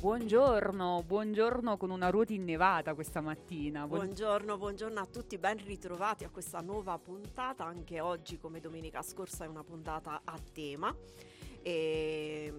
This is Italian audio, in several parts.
Buongiorno, buongiorno con una ruota innevata questa mattina. Buon... Buongiorno, buongiorno a tutti, ben ritrovati a questa nuova puntata. Anche oggi, come domenica scorsa, è una puntata a tema. E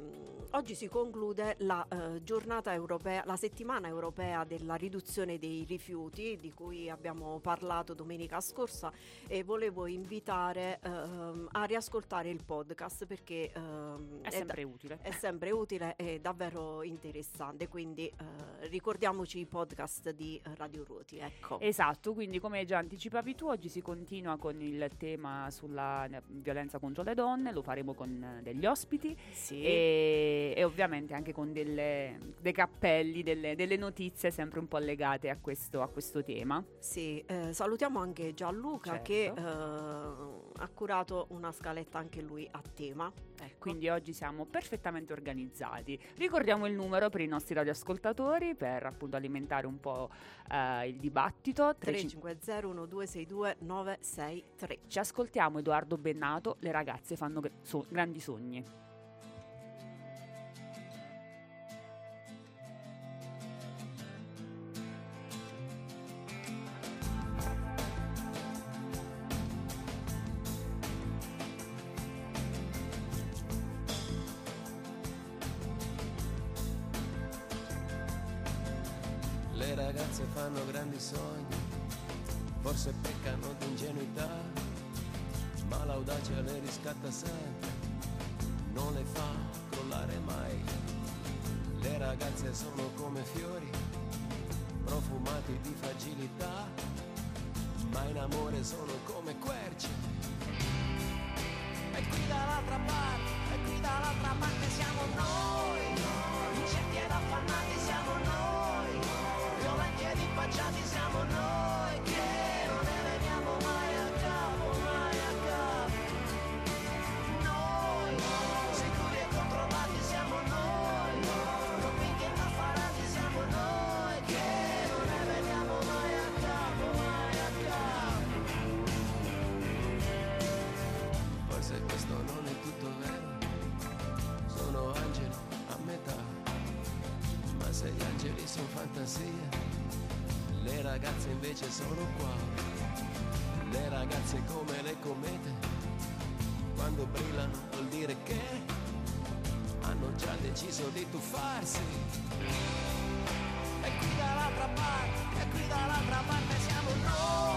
oggi si conclude la eh, giornata europea, la settimana europea della riduzione dei rifiuti di cui abbiamo parlato domenica scorsa e volevo invitare ehm, a riascoltare il podcast perché ehm, è sempre è utile. È sempre utile e davvero interessante, quindi eh, ricordiamoci i podcast di Radio Ruoti. Ecco. Esatto, quindi come già anticipavi tu, oggi si continua con il tema sulla violenza contro le donne, lo faremo con degli ospiti sì. e, e, ovviamente anche con delle, dei cappelli, delle, delle, notizie sempre un po' legate a questo, a questo tema. Sì, eh, salutiamo anche Gianluca certo. che eh, ha curato una scaletta anche lui a tema. Ecco. Quindi oggi siamo perfettamente organizzati. Ricordiamo il numero per i nostri radioascoltatori per appunto alimentare un po' eh, il dibattito. 350 1262 963. Ci ascoltiamo Edoardo Bennato, le ragazze fanno so- grandi sogni. Deciso di tuffarsi. E qui dall'altra parte, e qui dall'altra parte siamo noi,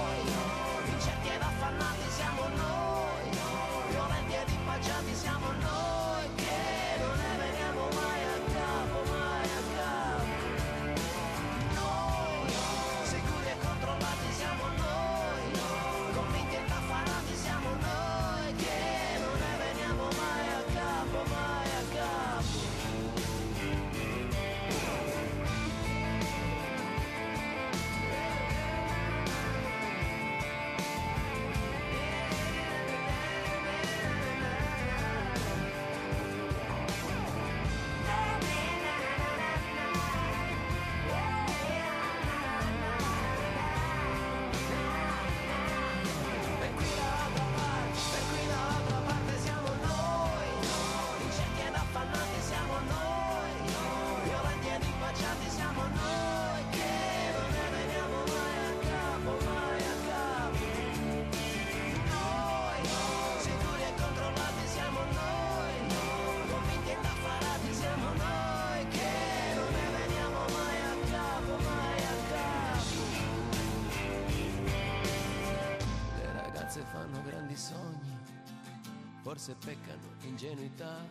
forse peccano ingenuità,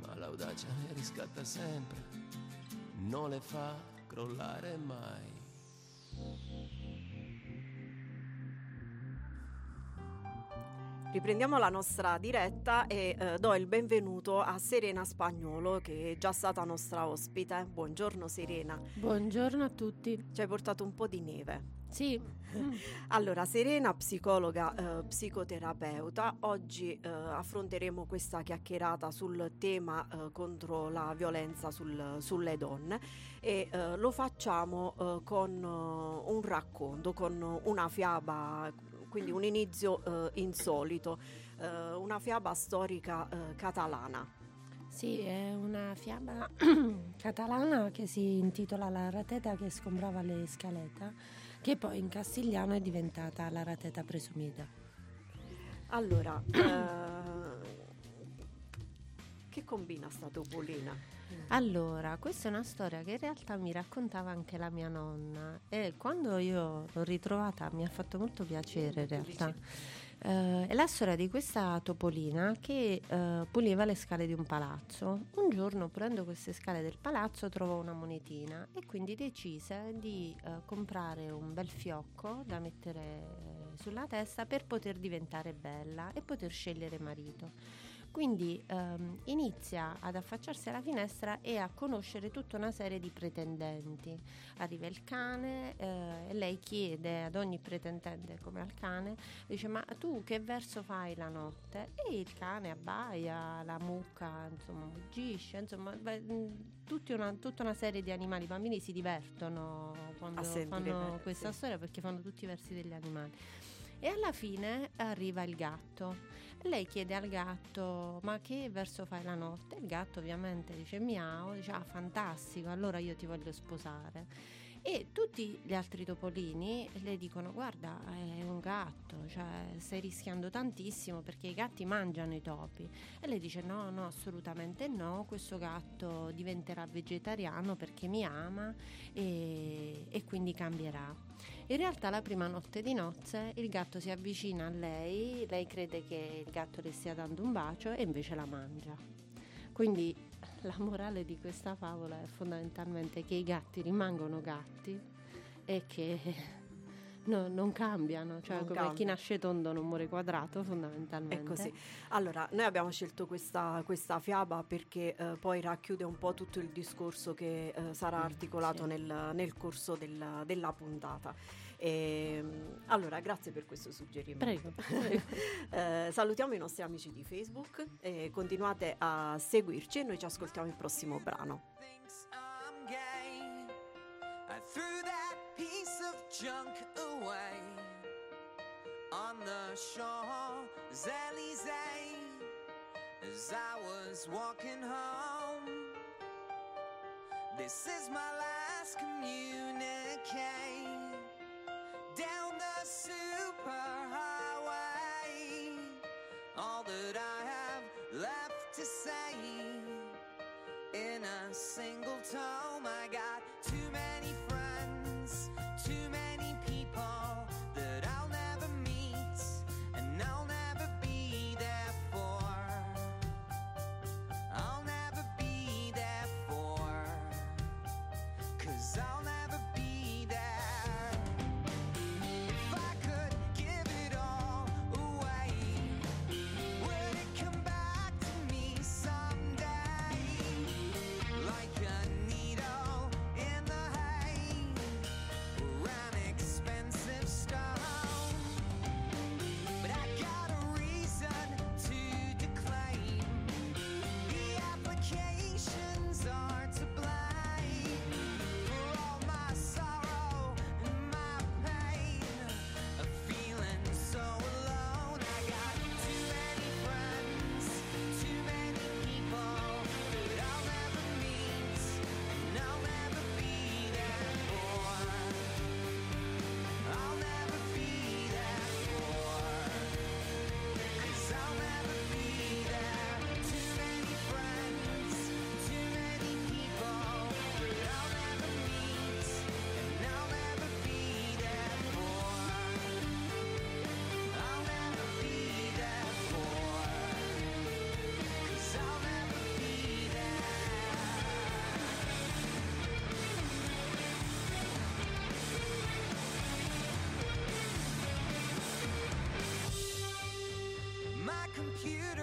ma l'audacia le riscatta sempre, non le fa crollare mai. Riprendiamo la nostra diretta e eh, do il benvenuto a Serena Spagnolo che è già stata nostra ospite. Buongiorno Serena. Buongiorno a tutti. Ci hai portato un po' di neve. Sì. Allora, Serena, psicologa, eh, psicoterapeuta, oggi eh, affronteremo questa chiacchierata sul tema eh, contro la violenza sul, sulle donne e eh, lo facciamo eh, con eh, un racconto, con una fiaba, quindi un inizio insolito, una fiaba storica catalana. Sì, è una fiaba catalana che si intitola La rateta che scombrava le scaleta, che poi in castigliano è diventata La rateta presumita. Allora, eh, che combina sta topolina? Allora, questa è una storia che in realtà mi raccontava anche la mia nonna e quando io l'ho ritrovata mi ha fatto molto piacere in realtà. Eh, è la storia di questa topolina che eh, puliva le scale di un palazzo. Un giorno, pulendo queste scale del palazzo, trovò una monetina e quindi decise di eh, comprare un bel fiocco da mettere eh, sulla testa per poter diventare bella e poter scegliere marito. Quindi ehm, inizia ad affacciarsi alla finestra e a conoscere tutta una serie di pretendenti. Arriva il cane eh, e lei chiede ad ogni pretendente come al cane, dice ma tu che verso fai la notte? E il cane abbaia, la mucca insomma muggisce, insomma beh, una, tutta una serie di animali. I bambini si divertono quando fanno questa storia perché fanno tutti i versi degli animali. E alla fine arriva il gatto lei chiede al gatto: Ma che verso fai la notte? Il gatto, ovviamente, dice miau, dice: Ah, fantastico, allora io ti voglio sposare. E tutti gli altri topolini le dicono: Guarda, è un gatto, cioè stai rischiando tantissimo perché i gatti mangiano i topi. E lei dice: No, no, assolutamente no. Questo gatto diventerà vegetariano perché mi ama e, e quindi cambierà. In realtà, la prima notte di nozze il gatto si avvicina a lei, lei crede che il gatto le stia dando un bacio e invece la mangia. Quindi la morale di questa favola è fondamentalmente che i gatti rimangono gatti e che no, non cambiano, cioè non come cambia. chi nasce tondo non muore quadrato fondamentalmente. È così. Allora, noi abbiamo scelto questa, questa fiaba perché eh, poi racchiude un po' tutto il discorso che eh, sarà mm, articolato sì. nel, nel, corso del, della puntata. E, ehm, allora, grazie per questo suggerimento. Prego. prego. eh, salutiamo i nostri amici di Facebook e continuate a seguirci e noi ci ascoltiamo il prossimo brano. Junk away on the shore, Elysee, as I was walking home. This is my last communique down the superhighway. All that I have left to say in a single tome, you.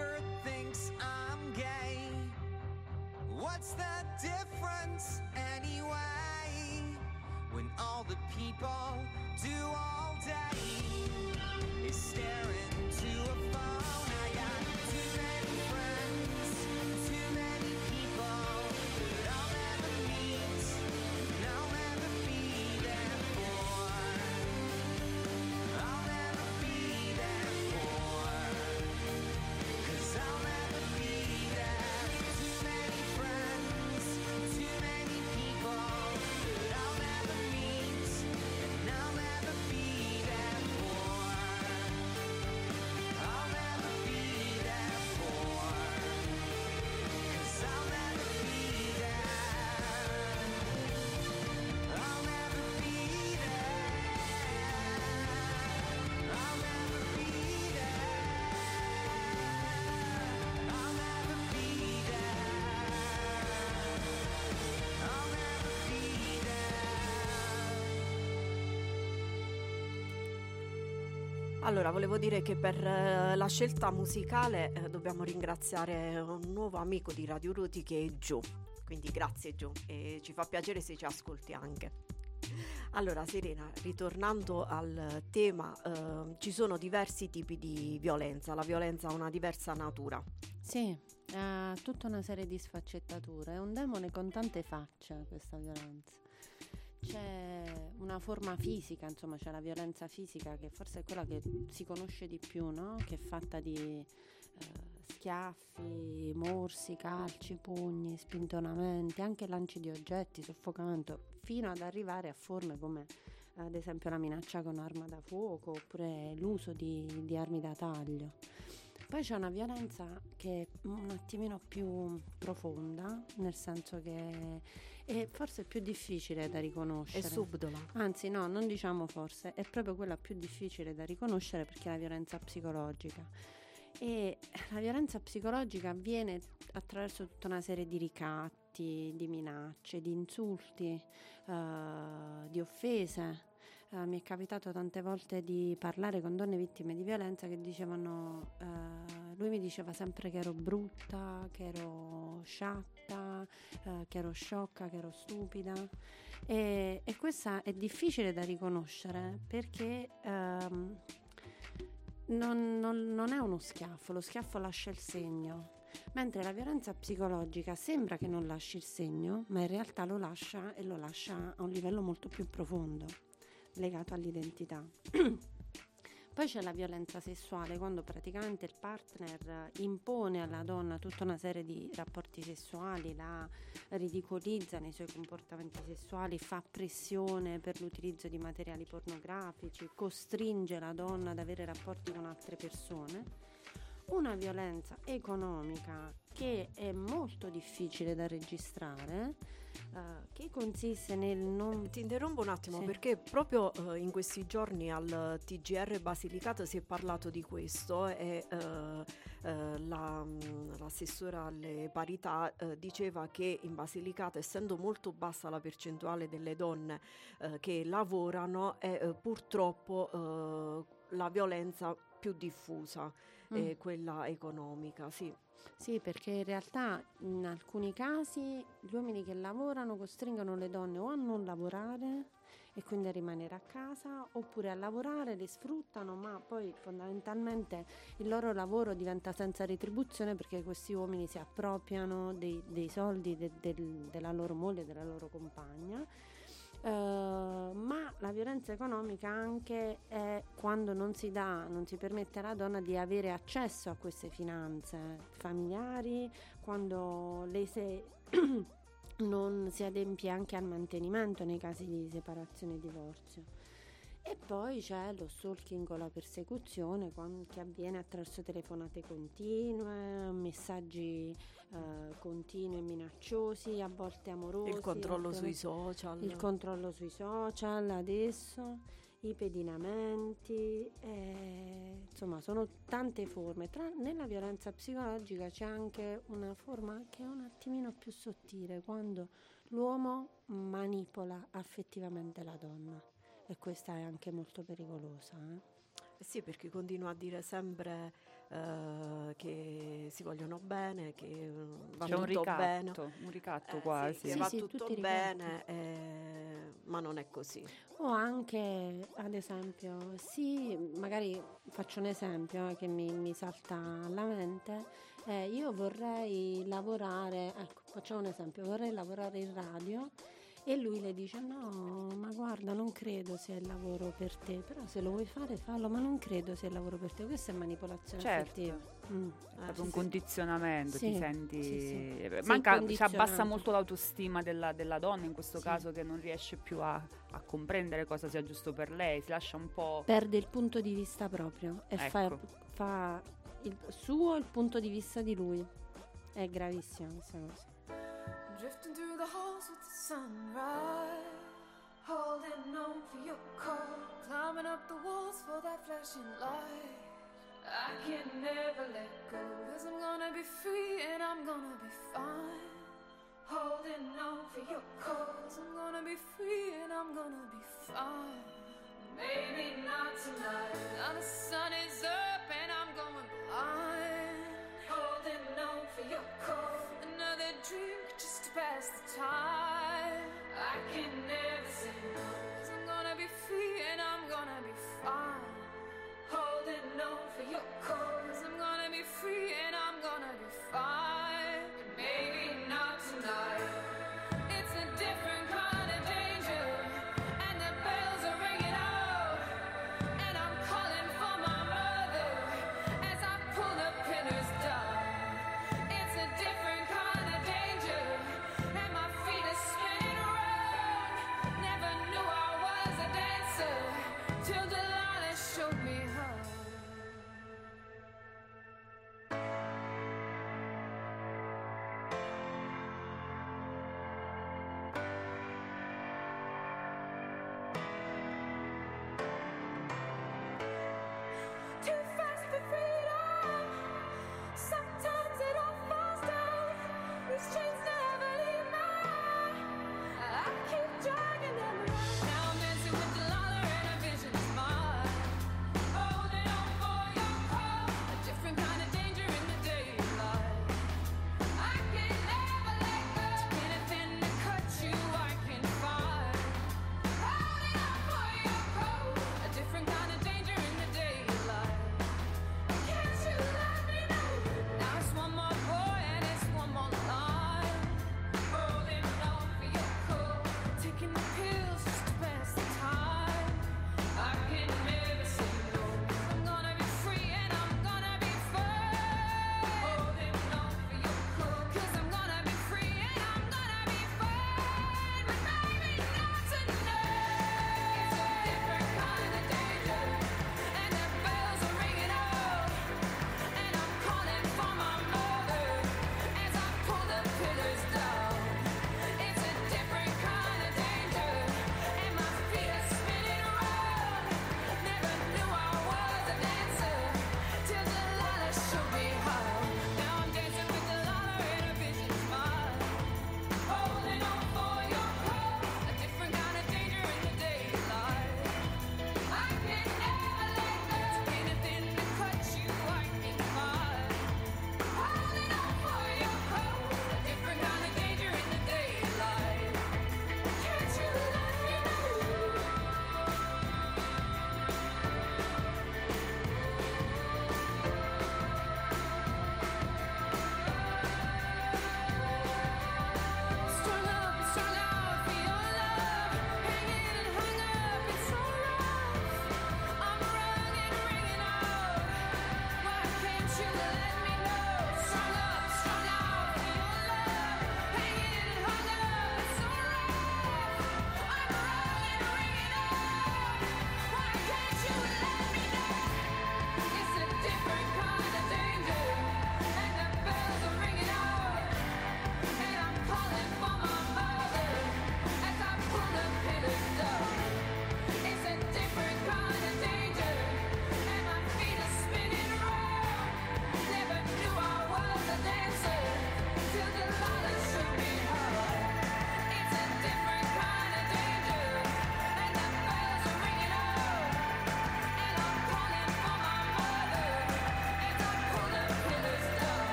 Allora, volevo dire che per eh, la scelta musicale eh, dobbiamo ringraziare un nuovo amico di Radio Ruti che è Gio. Quindi grazie Gio e ci fa piacere se ci ascolti anche. Allora Serena, ritornando al tema, eh, ci sono diversi tipi di violenza, la violenza ha una diversa natura. Sì, ha tutta una serie di sfaccettature, è un demone con tante facce questa violenza. C'è una forma fisica, insomma, c'è la violenza fisica che forse è quella che si conosce di più, no? Che è fatta di eh, schiaffi, morsi, calci, pugni, spintonamenti, anche lanci di oggetti, soffocamento, fino ad arrivare a forme come ad esempio la minaccia con arma da fuoco oppure l'uso di, di armi da taglio. Poi c'è una violenza che è un attimino più profonda, nel senso che è forse più difficile da riconoscere. È subdola. Anzi, no, non diciamo forse, è proprio quella più difficile da riconoscere perché è la violenza psicologica. E la violenza psicologica avviene attraverso tutta una serie di ricatti, di minacce, di insulti, uh, di offese Uh, mi è capitato tante volte di parlare con donne vittime di violenza che dicevano, uh, lui mi diceva sempre che ero brutta, che ero sciatta, uh, che ero sciocca, che ero stupida e, e questa è difficile da riconoscere perché um, non, non, non è uno schiaffo, lo schiaffo lascia il segno. Mentre la violenza psicologica sembra che non lasci il segno, ma in realtà lo lascia e lo lascia a un livello molto più profondo legato all'identità. Poi c'è la violenza sessuale, quando praticamente il partner impone alla donna tutta una serie di rapporti sessuali, la ridicolizza nei suoi comportamenti sessuali, fa pressione per l'utilizzo di materiali pornografici, costringe la donna ad avere rapporti con altre persone. Una violenza economica che è molto difficile da registrare uh, che consiste nel non... Ti interrompo un attimo sì. perché proprio uh, in questi giorni al TGR Basilicata si è parlato di questo e uh, la, mm, l'assessora alle parità diceva che in Basilicata essendo molto bassa la percentuale delle donne che lavorano è purtroppo la violenza più diffusa è quella economica, sì. Sì, perché in realtà in alcuni casi gli uomini che lavorano costringono le donne o a non lavorare e quindi a rimanere a casa oppure a lavorare, le sfruttano, ma poi fondamentalmente il loro lavoro diventa senza retribuzione perché questi uomini si appropriano dei, dei soldi de, de, della loro moglie, della loro compagna Uh, ma la violenza economica anche è quando non si dà, non si permette alla donna di avere accesso a queste finanze familiari, quando lei se non si adempie anche al mantenimento nei casi di separazione e divorzio. E poi c'è lo stalking o la persecuzione che avviene attraverso telefonate continue, messaggi eh, continui e minacciosi, a volte amorosi. Il controllo sui social. Il controllo sui social adesso, i pedinamenti, eh, insomma sono tante forme. Tra, nella violenza psicologica c'è anche una forma che è un attimino più sottile, quando l'uomo manipola affettivamente la donna e questa è anche molto pericolosa. Eh? Eh sì, perché continua a dire sempre uh, che si vogliono bene, che uh, va C'è tutto un ricatto, bene. un ricatto eh, quasi. Sì, sì, va tutto bene, eh, ma non è così. O anche, ad esempio, sì, magari faccio un esempio eh, che mi, mi, salta alla mente. Eh, io vorrei lavorare, ecco, facciamo un esempio, vorrei lavorare in radio e lui le dice no, ma guarda, non credo sia il lavoro per te, però se lo vuoi fare fallo, ma non credo sia il lavoro per te. Questa è manipolazione certo. affettiva. Mm. È proprio sì, un condizionamento, sì. ti senti... Sì, sì. Manca, si abbassa molto l'autostima della, della donna in questo caso che non riesce più a, a, comprendere cosa sia giusto per lei, si lascia un po'... Perde il punto di vista proprio e ecco. fa, fa il suo il punto di vista di lui. È gravissima questa cosa. Drifting through the halls with the sunrise. Holding on for your call. Climbing up the walls for that flashing light. I can never let go. Cause I'm gonna be free and I'm gonna be fine. Holding on for your cause. I'm gonna be free and I'm gonna be fine. Maybe not tonight. Now the sun is up and I'm going blind. Holding on for your cause another drink just to pass the time. I can never say no, cause I'm gonna be free and I'm gonna be fine. Holding on for your call, cause I'm gonna be free and I'm gonna be fine. But maybe not tonight.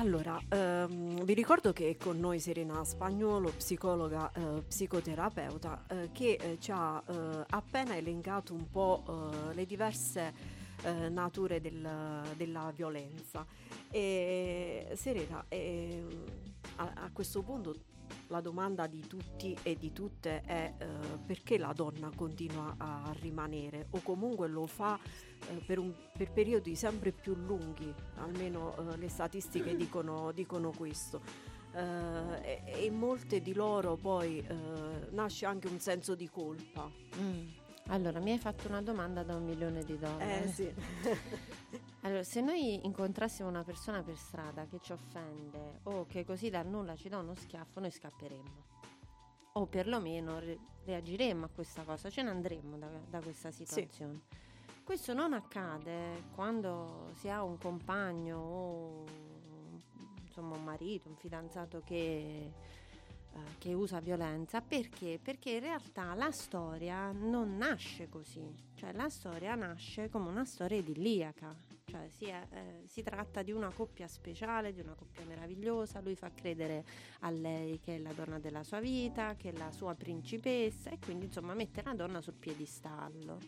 Allora, ehm, vi ricordo che è con noi Serena Spagnolo, psicologa, eh, psicoterapeuta, eh, che eh, ci ha eh, appena elencato un po' eh, le diverse eh, nature del, della violenza. E, Serena, ehm, a, a questo punto la domanda di tutti e di tutte è eh, perché la donna continua a rimanere o comunque lo fa eh, per, un, per, periodi sempre più lunghi, almeno eh, le statistiche dicono, dicono questo. Eh, e, e, molte di loro poi eh, nasce anche un senso di colpa. Mm. Allora, mi hai fatto una domanda da un milione di dollari. Eh sì. allora, se noi incontrassimo una persona per strada che ci offende o che così dal nulla ci dà uno schiaffo, noi scapperemmo. O perlomeno re- reagiremmo a questa cosa, ce ne andremmo da, da questa situazione. Sì. Questo non accade quando si ha un compagno o insomma, un marito, un fidanzato che eh, che usa violenza perché? Perché in realtà la storia non nasce così, cioè la storia nasce come una storia idilliaca, cioè si, è, eh, si, tratta di una coppia speciale, di una coppia meravigliosa, lui fa credere a lei che è la donna della sua vita, che è la sua principessa e quindi insomma mette la donna sul piedistallo.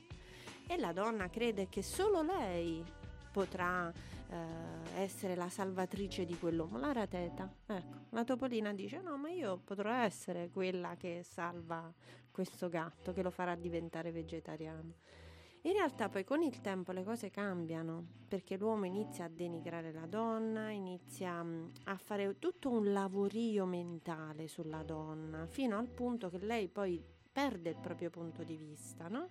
E la donna crede che solo lei potrà eh, essere la salvatrice di quell'uomo, la rateta. Ecco, la topolina dice no, ma io potrò essere quella che salva questo gatto, che lo farà diventare vegetariano. In realtà poi con il tempo le cose cambiano perché l'uomo inizia a denigrare la donna, inizia mm, a fare tutto un lavorio mentale sulla donna, fino al punto che lei poi perde il proprio punto di vista, no?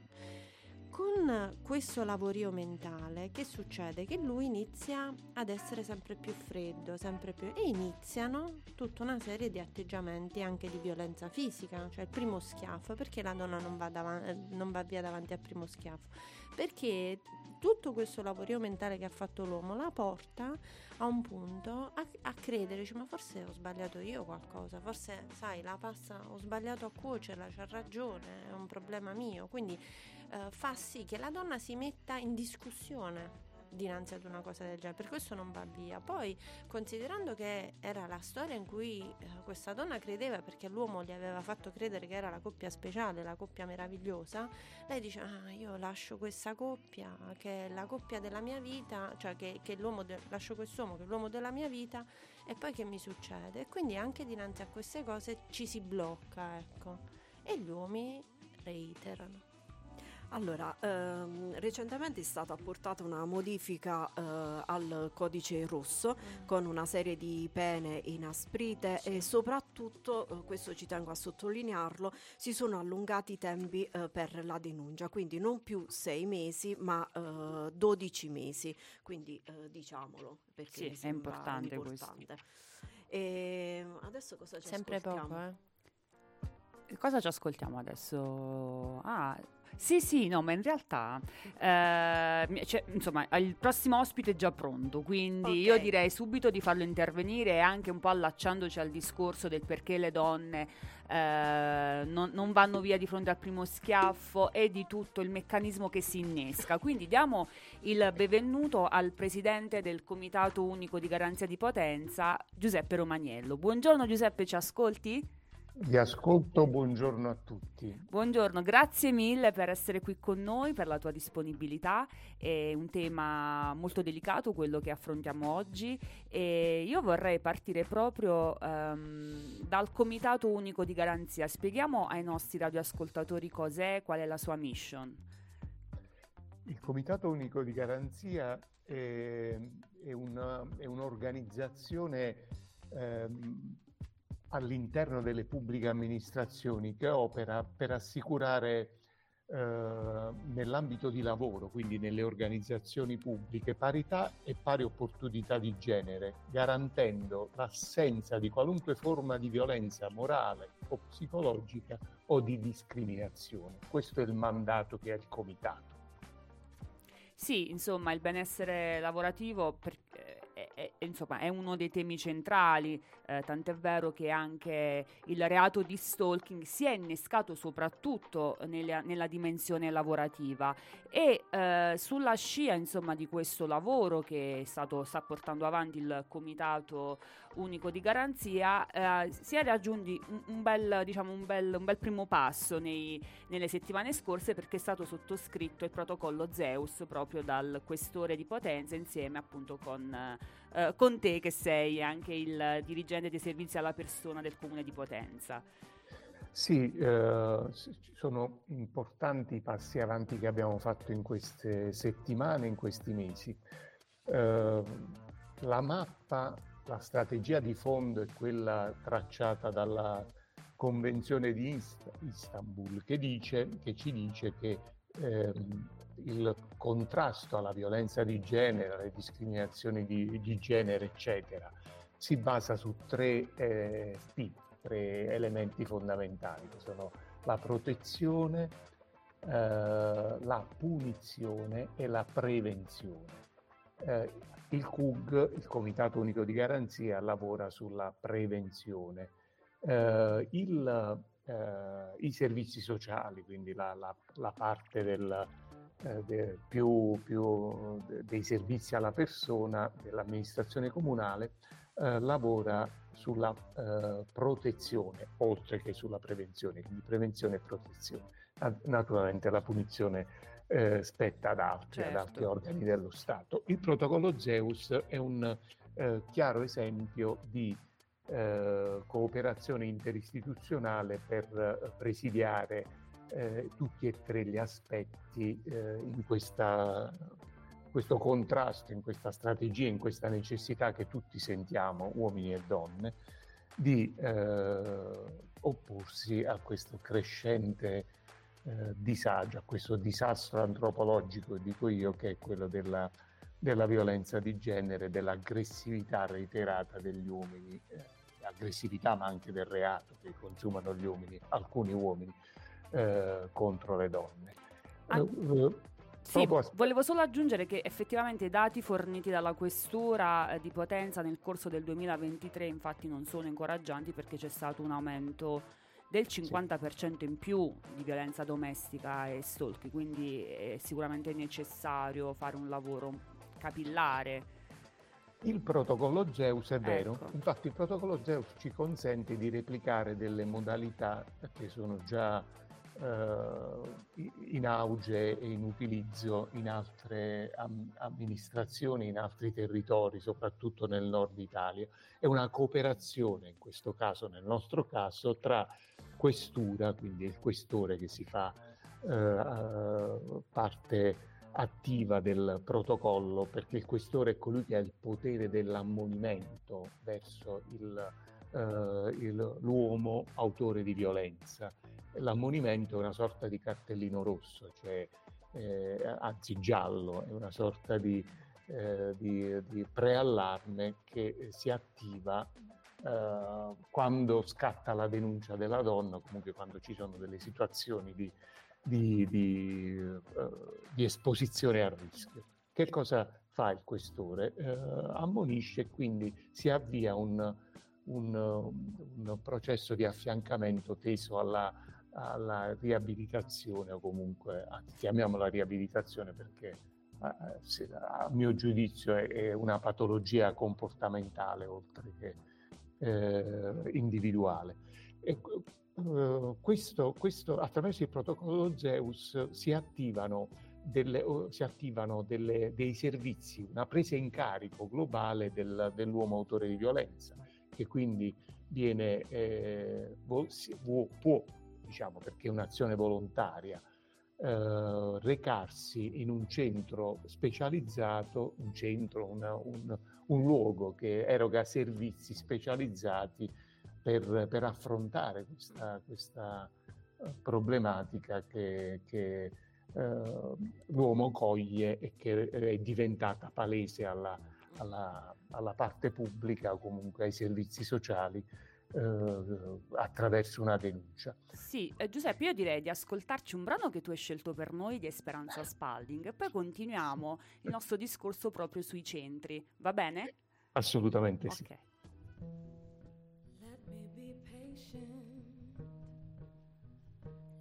Con questo lavorio mentale che succede? Che lui inizia ad essere sempre più freddo, sempre più e iniziano tutta una serie di atteggiamenti anche di violenza fisica, cioè il primo schiaffo, perché la donna non va, dav- non va via davanti al primo schiaffo? Perché tutto questo lavorio mentale che ha fatto l'uomo la porta a un punto a, a credere, dice, ma forse ho sbagliato io qualcosa, forse sai la pasta ho sbagliato a cuocerla, c'ha ragione, è un problema mio, quindi eh, fa sì che la donna si metta in discussione dinanzi ad una cosa del genere, per questo non va via. Poi, considerando che era la storia in cui eh, questa donna credeva perché l'uomo gli aveva fatto credere che era la coppia speciale, la coppia meravigliosa, lei dice: Ah, io lascio questa coppia, che è la coppia della mia vita, cioè che, che l'uomo de- lascio quest'uomo che è l'uomo della mia vita, e poi che mi succede? E quindi anche dinanzi a queste cose ci si blocca, ecco. E gli uomini reiterano. Allora, ehm, recentemente è stata apportata una modifica eh, al codice rosso mm. con una serie di pene inasprite sì. e soprattutto, eh, questo ci tengo a sottolinearlo, si sono allungati i tempi eh, per la denuncia, quindi non più sei mesi ma 12 eh, mesi, quindi eh, diciamolo perché sì, è importante, importante. E adesso cosa c'è? Sempre ascoltiamo? poco, eh? Cosa ci ascoltiamo adesso? Ah, sì, sì, no, ma in realtà, eh, cioè, insomma, il prossimo ospite è già pronto, quindi okay. io direi subito di farlo intervenire anche un po' allacciandoci al discorso del perché le donne eh, non, non, vanno via di fronte al primo schiaffo e di tutto il meccanismo che si innesca. Quindi diamo il benvenuto al presidente del Comitato Unico di Garanzia di Potenza, Giuseppe Romaniello. Buongiorno Giuseppe, ci ascolti? Vi ascolto, buongiorno a tutti. Buongiorno, grazie mille per essere qui con noi, per la tua disponibilità. È un tema molto delicato quello che affrontiamo oggi e io vorrei partire proprio um, dal Comitato Unico di Garanzia. Spieghiamo ai nostri radioascoltatori cos'è, qual è la sua mission. Il Comitato Unico di Garanzia è, è, una, è un'organizzazione eh, all'interno delle pubbliche amministrazioni che opera per assicurare eh, nell'ambito di lavoro, quindi nelle organizzazioni pubbliche, parità e pari opportunità di genere, garantendo l'assenza di qualunque forma di violenza morale o psicologica o di discriminazione. Questo è il mandato che ha il Comitato. Sì, insomma, il benessere lavorativo per, è, insomma, è uno dei temi centrali, eh, tant'è vero che anche il reato di stalking si è innescato soprattutto nella, nella dimensione lavorativa. E eh, sulla scia insomma, di questo lavoro che stato, sta portando avanti il Comitato Unico di Garanzia eh, si è raggiunti un, un, bel, diciamo, un, bel, un bel primo passo nei, nelle settimane scorse perché è stato sottoscritto il protocollo Zeus proprio dal questore di Potenza insieme appunto con eh, con te che sei anche il dirigente dei servizi alla persona del comune di Potenza. Sì, eh, ci sono importanti passi avanti che abbiamo fatto in queste settimane, in questi mesi. Eh, la mappa, la strategia di fondo è quella tracciata dalla Convenzione di Istanbul che, dice, che ci dice che ehm, il contrasto alla violenza di genere, alle discriminazioni di, di genere, eccetera, si basa su tre eh, P, tre elementi fondamentali, che sono la protezione, eh, la punizione e la prevenzione. Eh, il CUG, il Comitato Unico di Garanzia, lavora sulla prevenzione. Eh, il, eh, I servizi sociali, quindi la, la, la parte del, eh, de, più, più dei servizi alla persona dell'amministrazione comunale, eh, lavora sulla eh, protezione oltre che sulla prevenzione, quindi prevenzione e protezione. Naturalmente la punizione eh, spetta ad altri, certo. ad altri organi dello Stato. Il protocollo Zeus è un eh, chiaro esempio di eh, cooperazione interistituzionale per eh, presidiare eh, tutti e tre gli aspetti eh, in questa, questo contrasto, in questa strategia, in questa necessità che tutti sentiamo, uomini e donne, di opporsi a questo crescente eh, disagio, a questo disastro antropologico, dico io, che è quello della, della violenza di genere, dell'aggressività reiterata degli uomini, eh, aggressività ma anche del reato che consumano gli uomini, alcuni uomini, eh, contro le donne. Ah. Uh, sì, volevo solo aggiungere che effettivamente i dati forniti dalla questura eh, di Potenza nel corso del 2023 infatti non sono incoraggianti perché c'è stato un aumento del 50% sì. in più di violenza domestica e stalking, quindi è sicuramente necessario fare un lavoro capillare. Il protocollo Zeus è vero, ecco. infatti il protocollo Zeus ci consente di replicare delle modalità che sono già eh, in auge e in utilizzo in altre am- amministrazioni, in altri territori, soprattutto nel nord Italia. È una cooperazione, in questo caso, nel nostro caso, tra questura, quindi il questore che si fa eh, parte attiva del protocollo, perché il questore è colui che ha il potere dell'ammonimento verso il, eh, il, l'uomo autore di violenza. L'ammonimento è una sorta di cartellino rosso, cioè, eh, anzi giallo, è una sorta di, eh, di, di preallarme che si attiva eh, quando scatta la denuncia della donna, comunque quando ci sono delle situazioni di, di, di, uh, di esposizione al rischio. Che cosa fa il questore? Uh, ammonisce e quindi si avvia un, un, un, processo di affiancamento teso alla, alla riabilitazione o comunque, anzi, chiamiamola riabilitazione perché a mio giudizio è una patologia comportamentale oltre che eh, individuale. E, uh, questo, questo, attraverso il protocollo Zeus si attivano, delle, si attivano delle, dei servizi, una presa in carico globale del, dell'uomo autore di violenza, che quindi viene, eh, può, può, diciamo, perché è un'azione volontaria, eh, recarsi in un centro specializzato, un centro, una, un, un, luogo che eroga servizi specializzati per, per affrontare questa, questa, eh, problematica che, che eh, l'uomo coglie e che è diventata palese alla, alla, alla parte pubblica o comunque ai servizi sociali eh, attraverso una denuncia. Sì, eh, Giuseppe, io direi di ascoltarci un brano che tu hai scelto per noi di Esperanza Spalding e poi continuiamo il nostro discorso proprio sui centri, va bene? Assolutamente okay. sì.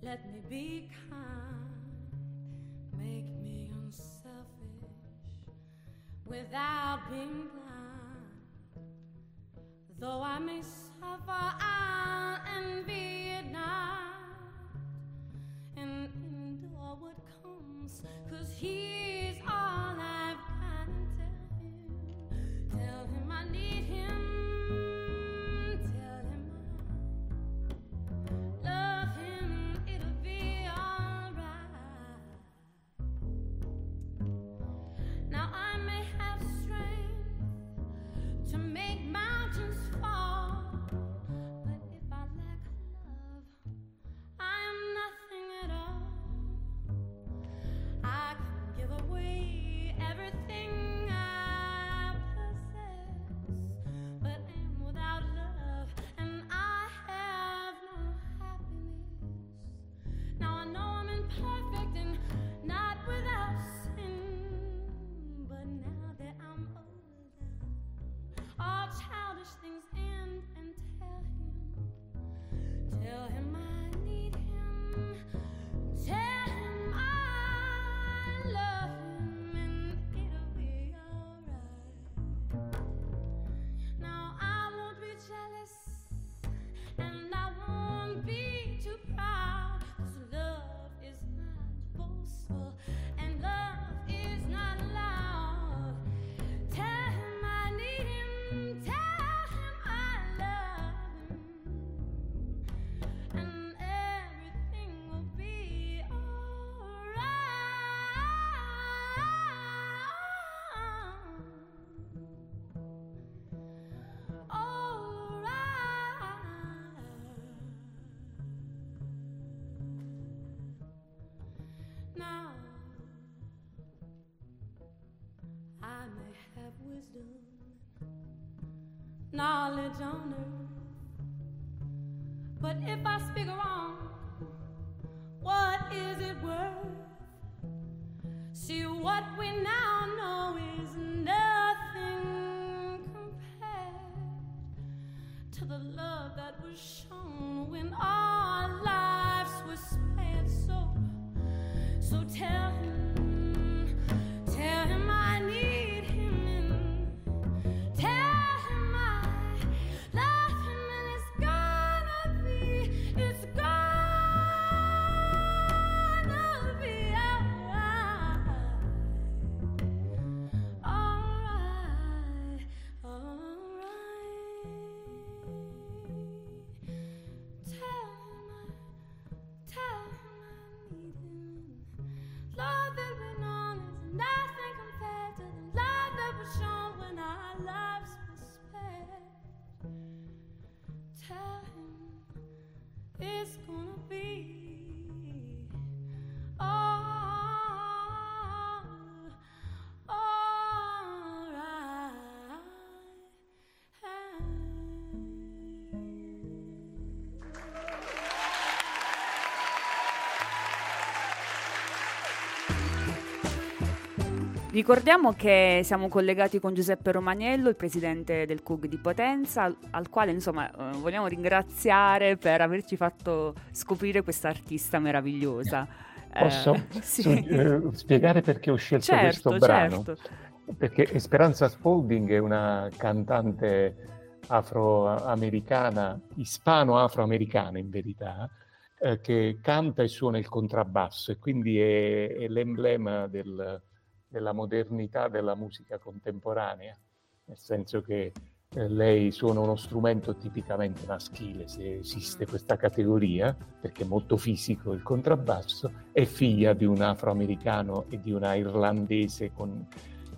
Let me be kind, make me unselfish without being blind. Though I may suffer out it Vietnam and endure what comes, cause he's all I've got to tell things end and tell him, tell him I need him. Knowledge on earth. But if I speak wrong, what is it worth? See, what we now know is nothing compared to the love that was shown when our lives were spared. So, so tell him, Ricordiamo che siamo collegati con Giuseppe Romaniello, il presidente del CUG di Potenza, al, al quale insomma eh, vogliamo ringraziare per averci fatto scoprire questa artista meravigliosa. Eh, Posso sì. eh, spiegare perché ho scelto Certo, questo brano? certo. Perché Esperanza Spalding è una cantante afroamericana, ispano-afroamericana in verità, eh, che canta e suona il contrabbasso e quindi è, è l'emblema del- della modernità della musica contemporanea, nel senso che eh, lei suona uno strumento tipicamente maschile, se esiste questa categoria, perché è molto fisico il contrabbasso, è figlia di un afroamericano e di una irlandese con-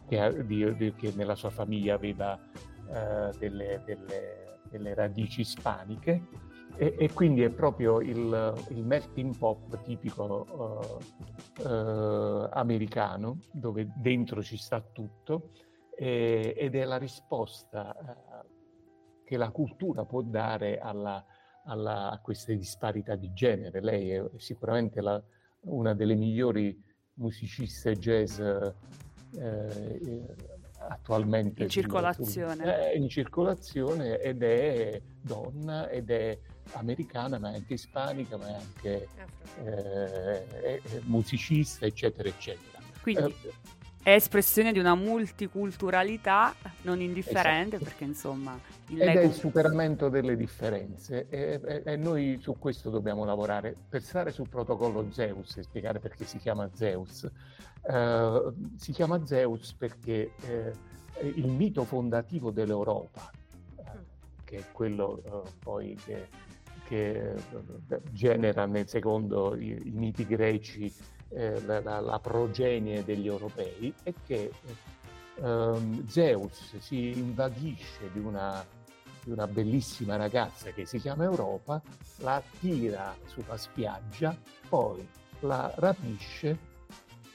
che, di- di- che nella sua famiglia aveva eh, delle, delle- delle radici ispaniche e, e quindi è proprio il, il melting pot tipico eh, eh, americano dove dentro ci sta tutto e- ed è la risposta eh, che la cultura può dare alla- alla- a queste disparità di genere. Lei è sicuramente la- una delle migliori musiciste jazz eh, eh, attualmente In circolazione. sul- eh, in circolazione ed è donna ed è americana ma è anche ispanica ma è anche eh, è- è musicista eccetera eccetera. Quindi Eh, è espressione di una multiculturalità non indifferente perché insomma il Ed è il superamento delle differenze. E, e- e noi su questo dobbiamo lavorare. Per stare sul protocollo Zeus e spiegare perché si chiama Zeus, eh, si chiama Zeus perché eh, è il mito fondativo dell'Europa, eh, che è quello eh, poi che, che, eh, genera nel secondo i, i miti greci eh, la, la- la progenie degli europei e che ehm, Zeus si invaghisce di una, di una bellissima ragazza che si chiama Europa, la attira sulla spiaggia, poi la rapisce,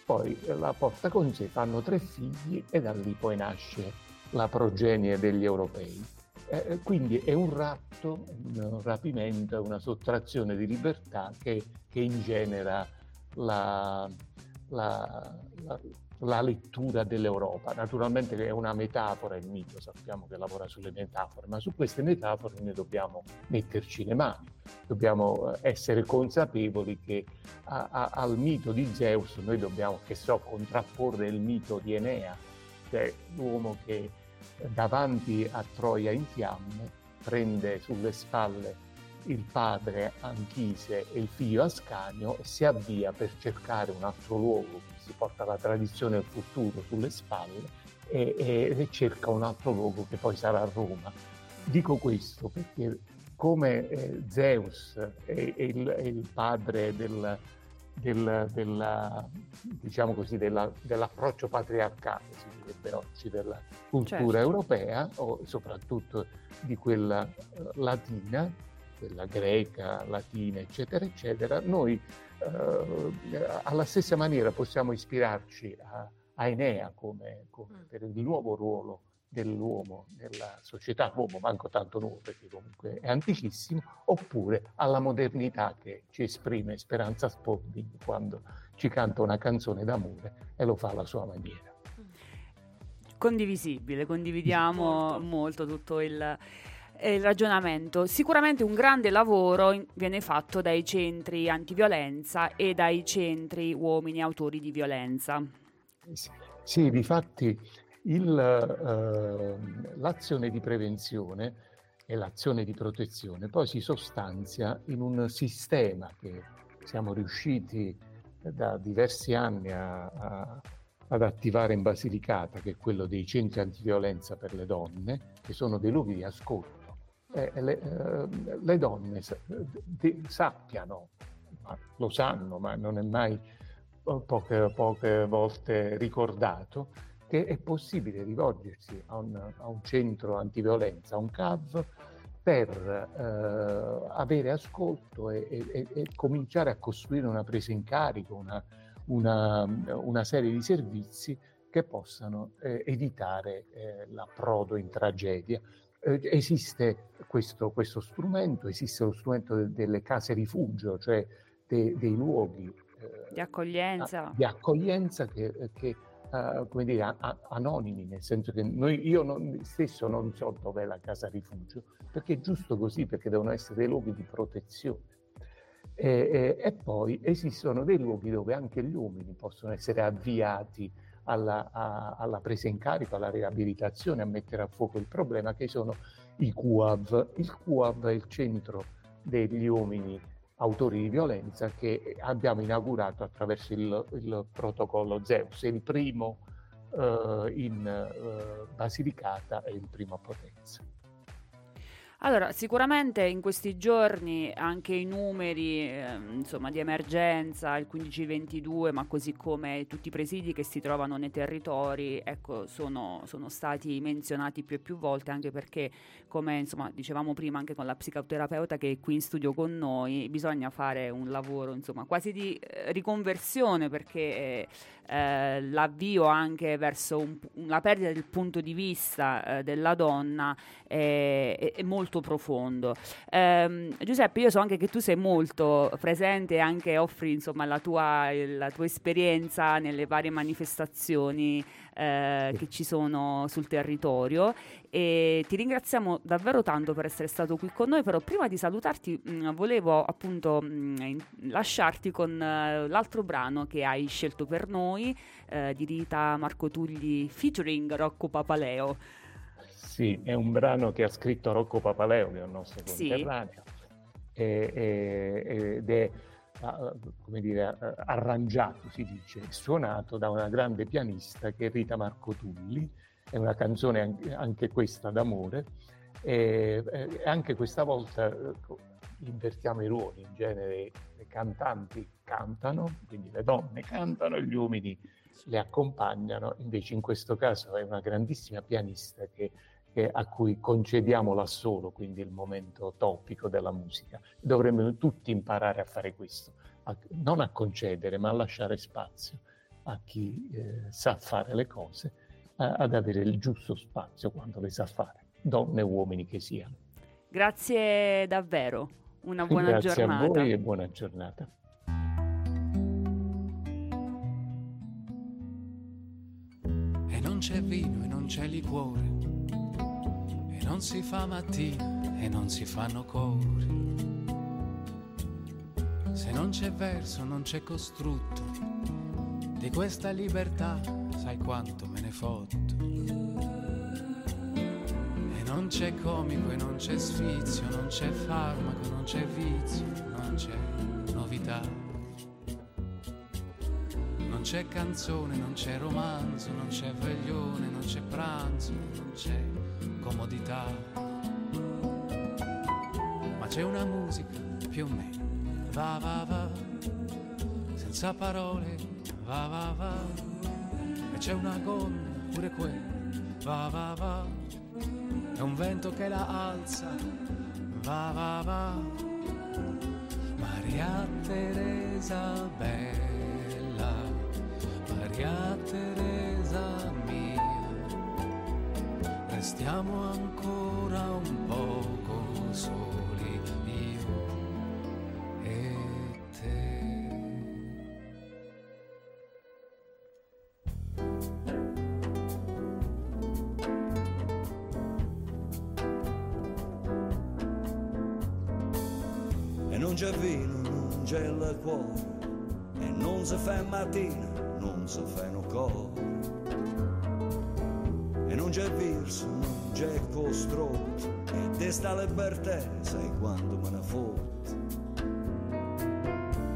poi la porta con sé, fanno tre figli e da lì poi nasce la progenie degli europei. Eh, eh, quindi è un ratto, un rapimento, una sottrazione di libertà che, che ingenera la, la- la- la lettura dell'Europa. Naturalmente è una metafora il mito, sappiamo che lavora sulle metafore, ma su queste metafore noi dobbiamo metterci le mani, dobbiamo eh, essere consapevoli che a, a, al mito di Zeus noi dobbiamo, che so, contrapporre il mito di Enea, cioè l'uomo che davanti a Troia in fiamme prende sulle spalle il padre Anchise e il figlio Ascanio e si avvia per cercare un altro luogo, si porta la tradizione del futuro sulle spalle e, e, e cerca un altro luogo che poi sarà Roma. Dico questo perché come eh, Zeus è, è, il, è, il, padre del, del, della, diciamo così, della, dell'approccio patriarcale, si direbbe oggi, della cultura certo. europea o soprattutto di quella uh, latina, quella greca, latina, eccetera, eccetera, noi uh, alla stessa maniera possiamo ispirarci a, a Enea come, come mm. per il nuovo ruolo dell'uomo nella società, uomo manco tanto nuovo perché comunque è antichissimo, oppure alla modernità che ci esprime Speranza Spalding quando ci canta una canzone d'amore e lo fa alla sua maniera. Condivisibile, condividiamo molto tutto il, il ragionamento. Sicuramente un grande lavoro viene fatto dai centri antiviolenza e dai centri uomini autori di violenza. Sì, sì difatti il, eh, l'azione di prevenzione e l'azione di protezione poi si sostanzia in un sistema che siamo riusciti da diversi anni a, a, ad attivare in Basilicata, che è quello dei centri antiviolenza per le donne, che sono dei luoghi di ascolto. Eh, le, eh, le, donne de, sappiano, lo sanno, ma non è mai poche, poche volte ricordato, che è possibile rivolgersi a un, a un centro antiviolenza, a un CAV, per eh, avere ascolto e, e, e, cominciare a costruire una presa in carico, una, una, una serie di servizi che possano eh, evitare eh, l'approdo in tragedia. Eh, esiste questo, questo, strumento, esiste lo strumento de, delle case rifugio, cioè de, dei luoghi eh, di accoglienza, di accoglienza che, che uh, come dire, a- anonimi, nel senso che noi, io non, stesso non so dov'è la casa rifugio, perché è giusto così, perché devono essere dei luoghi di protezione. E, e, poi esistono dei luoghi dove anche gli uomini possono essere avviati alla, a, alla, presa in carico, alla riabilitazione, a mettere a fuoco il problema, che sono i QAV. Il QAV è il centro degli uomini autori di violenza che abbiamo inaugurato attraverso il, il protocollo Zeus, il primo eh, in eh, Basilicata e il primo a Potenza. Allora, sicuramente in questi giorni anche i numeri eh, insomma, di emergenza, il 1522, ma così come tutti i presidi che si trovano nei territori, ecco, sono, sono stati menzionati più e più volte, anche perché, come insomma, dicevamo prima anche con la psicoterapeuta che è qui in studio con noi, bisogna fare un lavoro insomma, quasi di eh, riconversione, perché eh, eh, l'avvio anche verso un, una perdita del punto di vista eh, della donna è, è, molto profondo. Eh, Giuseppe, io so anche che tu sei molto presente e anche offri insomma, la, tua, la tua esperienza nelle varie manifestazioni eh, che ci sono sul territorio e ti ringraziamo davvero tanto per essere stato qui con noi, però prima di salutarti mh, mm, volevo appunto mh, mm, lasciarti con uh, l'altro brano che hai scelto per noi uh, di Rita Marco Tugli featuring Rocco Papaleo. Sì, è un brano che ha scritto Rocco Papaleo, che è un nostro conterraneo, sì. ed è come dire, arrangiato, si dice, suonato da una grande pianista che è Rita Marco Tulli, è una canzone anche, questa d'amore, e, anche questa volta ecco, invertiamo i ruoli, in genere le cantanti cantano, quindi le donne cantano gli uomini le accompagnano, invece in questo caso è una grandissima pianista che a cui concediamo l'assolo, quindi il momento topico della musica. Dovremmo tutti imparare a fare questo, a, non a concedere, ma a lasciare spazio a chi eh, sa fare le cose, a, ad avere il giusto spazio quando le sa fare, donne e uomini che siano. Grazie davvero, una buona Grazie giornata. Grazie a voi e buona giornata. c'è liquore e non si fa mattina e non si fanno cori. Se non c'è verso, non c'è costrutto di questa libertà, sai quanto me ne fotto. E non c'è comico e non c'è sfizio, non c'è farmaco, non c'è vizio, non c'è novità. Non c'è canzone, non c'è romanzo, non c'è veglione, non c'è pranzo, non c'è comodità. Ma c'è una musica più o meno, va va va, senza parole, va va va. E c'è una gonna, pure quella, va va va. È un vento che la alza, va va va. Maria Teresa bella, Maria Teresa restiamo ancora un poco soli io e te. E non c'è vino, non c'è liquore, e non si fa mattina, non si fanno cori. E non c'è verso, non c'è costrotto, e desta libertà, sai quando me ne fotte.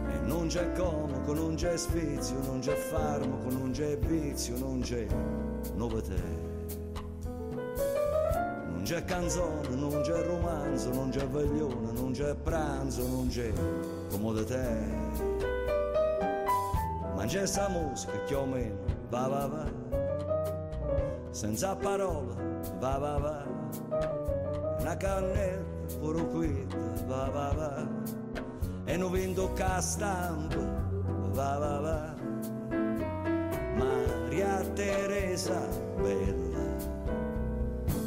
E non c'è comico, non c'è spizio, non c'è farmaco, non c'è vizio, non c'è novità. Non c'è canzone, non c'è romanzo, non c'è veglione, non c'è pranzo, non c'è comodità. Ma c'è sta musica che o meno va va va, senza parole va va va, una cannetta pure quieta va va va, e non vendo che stampa va va va. Maria Teresa bella.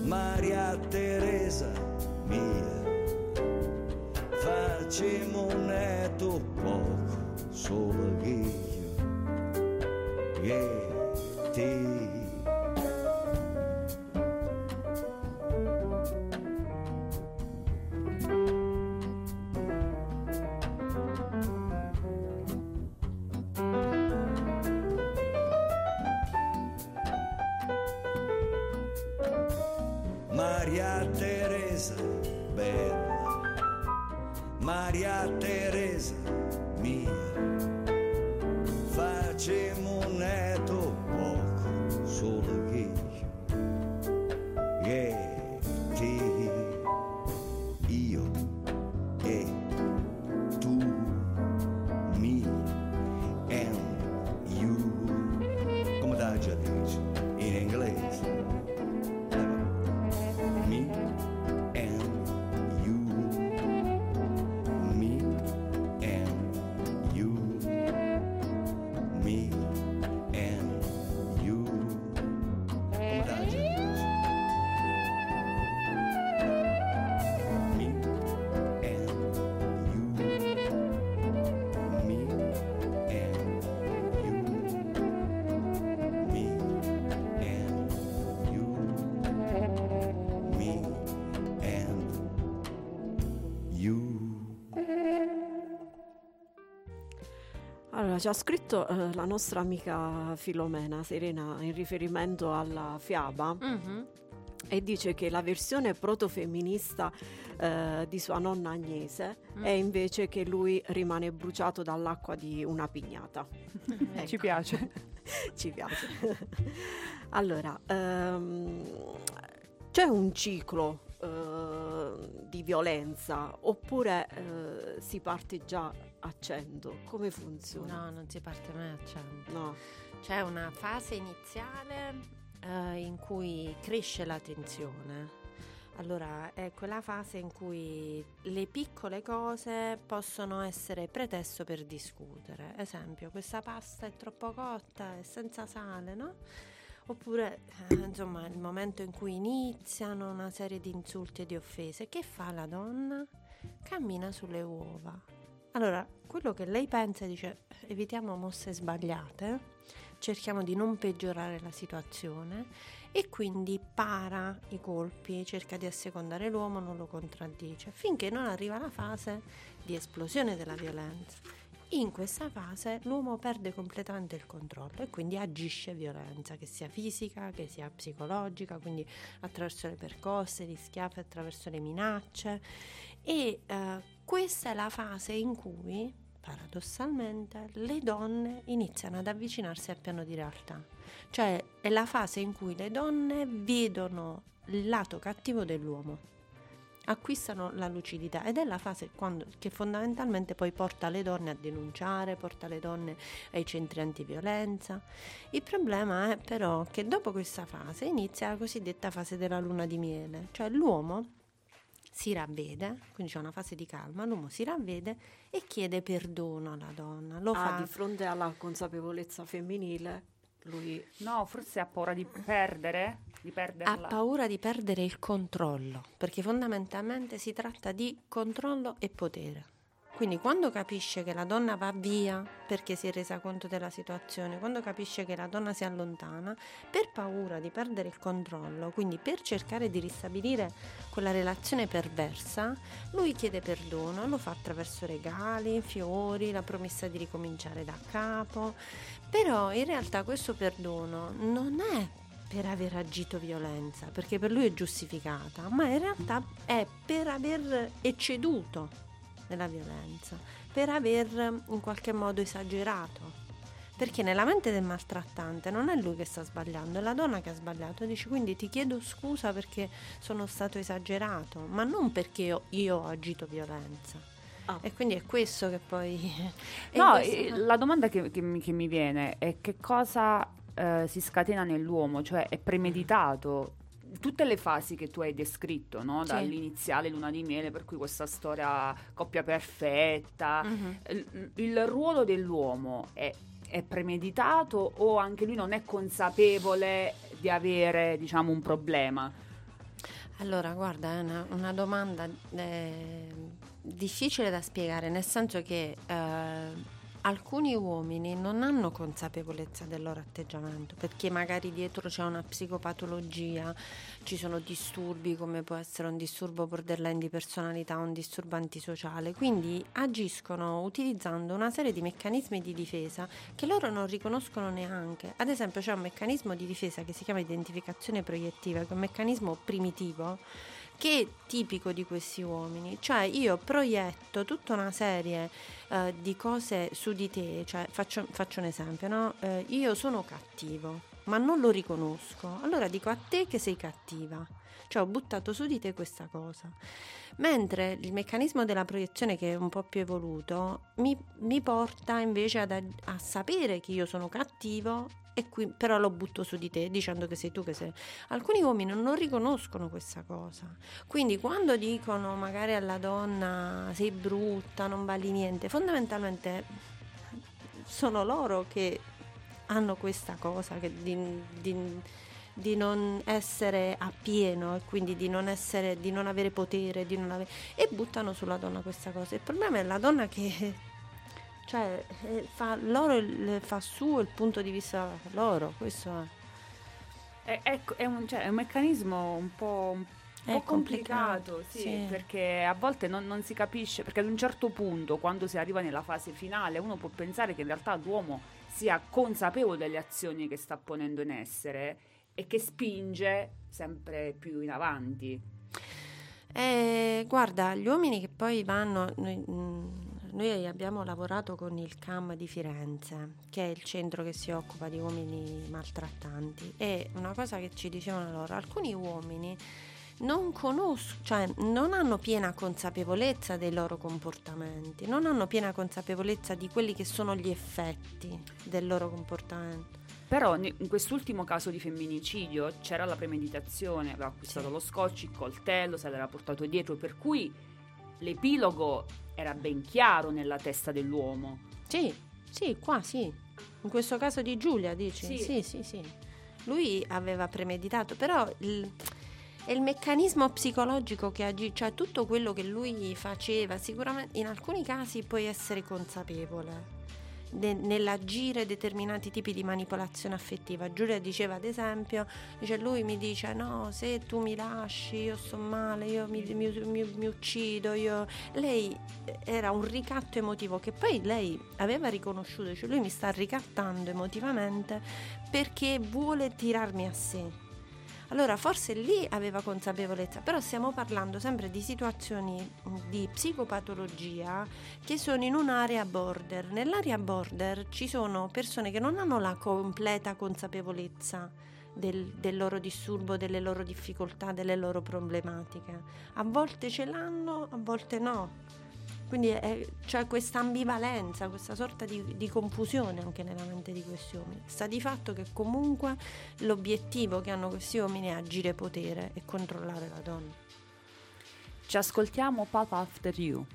Maria Teresa mia, facciamo un netto poco, solo io e. Maria facciamo Allora, ci ha scritto eh, la nostra amica Filomena Serena in riferimento alla fiaba Mhm. e dice che la versione protofemminista eh, di sua nonna Agnese è invece che lui rimane bruciato dall'acqua di una pignata. Ci piace. Ci piace. allora, ehm, c'è un ciclo eh, di violenza oppure eh, si parte già a 100? Come funziona? No, non si parte mai a 100. No. C'è una fase iniziale eh, in cui cresce la tensione. Allora, è quella fase in cui le piccole cose possono essere pretesto per discutere. Esempio, questa pasta è troppo cotta, è senza sale, no? Oppure, eh, insomma, il momento in cui iniziano una serie di insulti e di offese. Che fa la donna? Cammina sulle uova. Allora, quello che lei pensa dice evitiamo mosse sbagliate, cerchiamo di non peggiorare la situazione e quindi para i colpi, cerca di assecondare l'uomo, non lo contraddice, finché non arriva la fase di esplosione della violenza. In questa fase l'uomo perde completamente il controllo e quindi agisce violenza, che sia fisica, che sia psicologica, quindi attraverso le percosse, gli schiaffi, attraverso le minacce. E eh, questa è la fase in cui, paradossalmente, le donne iniziano ad avvicinarsi al piano di realtà. Cioè è la fase in cui le donne vedono il lato cattivo dell'uomo acquistano la lucidità ed è la fase quando, che fondamentalmente poi porta le donne a denunciare, porta le donne ai centri antiviolenza. Il problema è però che dopo questa fase inizia la cosiddetta fase della luna di miele, cioè l'uomo si ravvede, quindi c'è una fase di calma, l'uomo si ravvede e chiede perdono alla donna. Lo Ah, fa di fronte alla consapevolezza femminile, lui No, forse ha paura di perdere, di ha perderla. paura di perdere il controllo, perché fondamentalmente si tratta di controllo e potere. Quindi quando capisce che la donna va via perché si è resa conto della situazione, quando capisce che la donna si allontana, per paura di perdere il controllo, quindi per cercare di ristabilire quella relazione perversa, lui chiede perdono, lo fa attraverso regali, fiori, la promessa di ricominciare da capo, però in realtà questo perdono non è per aver agito violenza, perché per lui è giustificata, ma in realtà è per aver ecceduto nella violenza, per aver in qualche modo esagerato. Perché nella mente del maltrattante non è lui che sta sbagliando, è la donna che ha sbagliato. Dice quindi ti chiedo scusa perché sono stato esagerato, ma non perché io, io ho agito violenza. Ah. E quindi è questo che poi... No, questo- la domanda che, che mi, che mi viene è che cosa eh, si scatena nell'uomo, cioè è premeditato. Tutte le fasi che tu hai descritto, no? Dall'iniziale luna di miele, per cui questa storia coppia perfetta, Mhm. il, il ruolo dell'uomo è, è premeditato o anche lui non è consapevole di avere, diciamo, un problema? Allora, guarda, è una, una domanda eh, difficile da spiegare, nel senso che eh, alcuni uomini non hanno consapevolezza del loro atteggiamento, perché magari dietro c'è una psicopatologia, ci sono disturbi come può essere un disturbo borderline di personalità, un disturbo antisociale, quindi agiscono utilizzando una serie di meccanismi di difesa che loro non riconoscono neanche. Ad esempio c'è un meccanismo di difesa che si chiama identificazione proiettiva, che è un meccanismo primitivo che è tipico di questi uomini, cioè io proietto tutta una serie eh, di cose su di te, cioè faccio, faccio un esempio, no? Eh, io sono cattivo, ma non lo riconosco, allora dico a te che sei cattiva, cioè ho buttato su di te questa cosa. Mentre il meccanismo della proiezione, che è un po' più evoluto, mi, mi porta invece ad, a sapere che io sono cattivo e qui però lo butto su di te dicendo che sei tu che sei. Alcuni uomini non riconoscono questa cosa. Quindi quando dicono magari alla donna sei brutta, non vali niente, fondamentalmente sono loro che hanno questa cosa di, di- di non essere a pieno e quindi di non, essere, di non avere potere non ave- e buttano sulla donna questa cosa. Il problema è la donna che cioè, eh, fa, loro il- fa suo il punto di vista loro, questo è. È, è- è un, cioè, è un meccanismo un po', un po' complicato, complicato, sì, sì. perché a volte non, non si capisce, perché ad un certo punto, quando si arriva nella fase finale, uno può pensare che in realtà l'uomo sia consapevole delle azioni che sta ponendo in essere e che spinge sempre più in avanti. Eh, guarda, gli uomini che poi vanno, noi, mm, noi abbiamo lavorato con il CAM di Firenze, che è il centro che si occupa di uomini maltrattanti, e una cosa che ci dicevano loro, alcuni uomini non conoscono, cioè non hanno piena consapevolezza dei loro comportamenti, non hanno piena consapevolezza di quelli che sono gli effetti del loro comportamento. Però in quest'ultimo caso di femminicidio c'era la premeditazione, aveva acquistato Sì. lo scotch, il coltello, se l'era portato dietro, per cui l'epilogo era ben chiaro nella testa dell'uomo. Sì, sì, qua sì. In questo caso di Giulia, dici? Sì. Sì, sì, sì. Lui aveva premeditato, però il, è il meccanismo psicologico che agisce, cioè tutto quello che lui faceva, sicuramente in alcuni casi puoi essere consapevole. De- nell'agire determinati tipi di manipolazione affettiva. Giulia diceva ad esempio, dice, lui mi dice no, se tu mi lasci io sto male, io mi, mi- mi- mi uccido, io... lei era un ricatto emotivo che poi lei aveva riconosciuto, cioè lui mi sta ricattando emotivamente perché vuole tirarmi a sé. Allora forse lì aveva consapevolezza, però stiamo parlando sempre di situazioni mh, di psicopatologia che sono in un'area border. Nell'area border ci sono persone che non hanno la completa consapevolezza del, del loro disturbo, delle loro difficoltà, delle loro problematiche. A volte ce l'hanno, a volte no. Quindi è- c'è questa ambivalenza, questa sorta di, di confusione anche nella mente di questi uomini. Sta di fatto che comunque l'obiettivo che hanno questi uomini è agire potere e controllare la donna. Ci ascoltiamo Pop After You.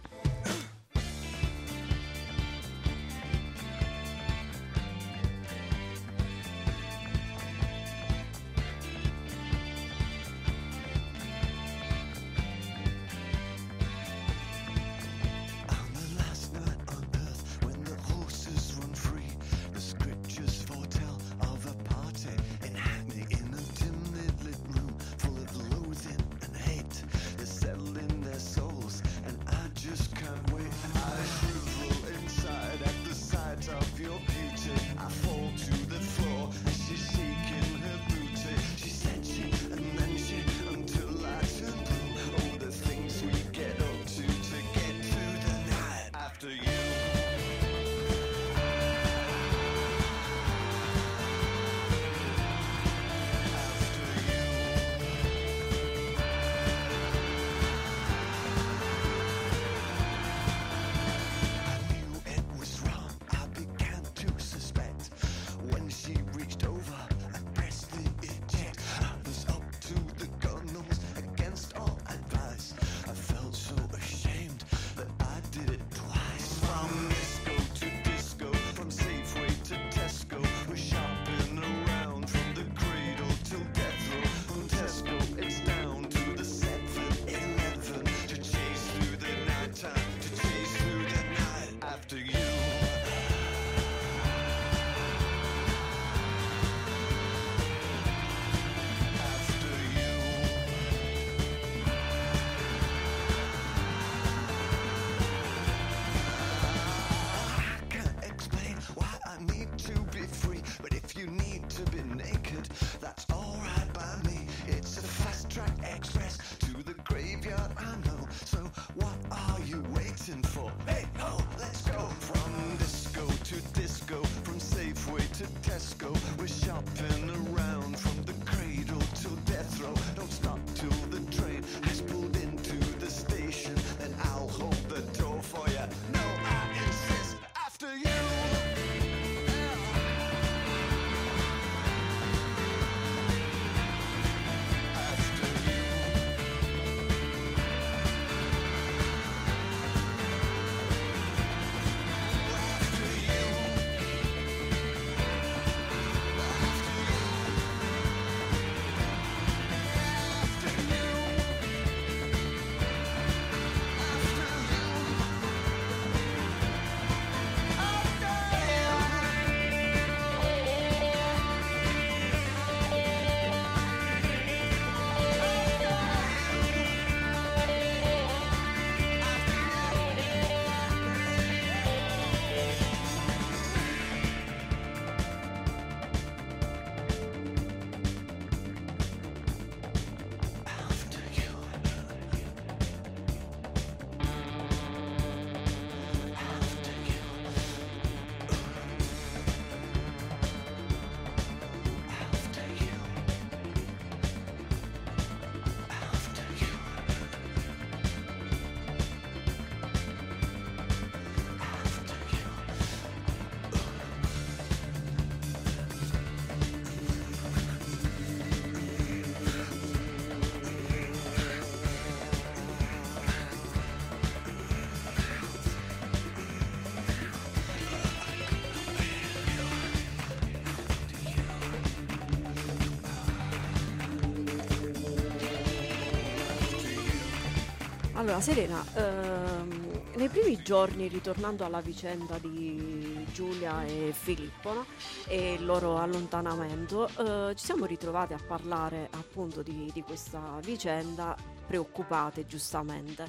Allora, Serena, ehm, nei primi giorni, ritornando alla vicenda di Giulia e Filippo no? e il loro allontanamento, eh, ci siamo ritrovati a parlare appunto di, di questa vicenda, preoccupate giustamente.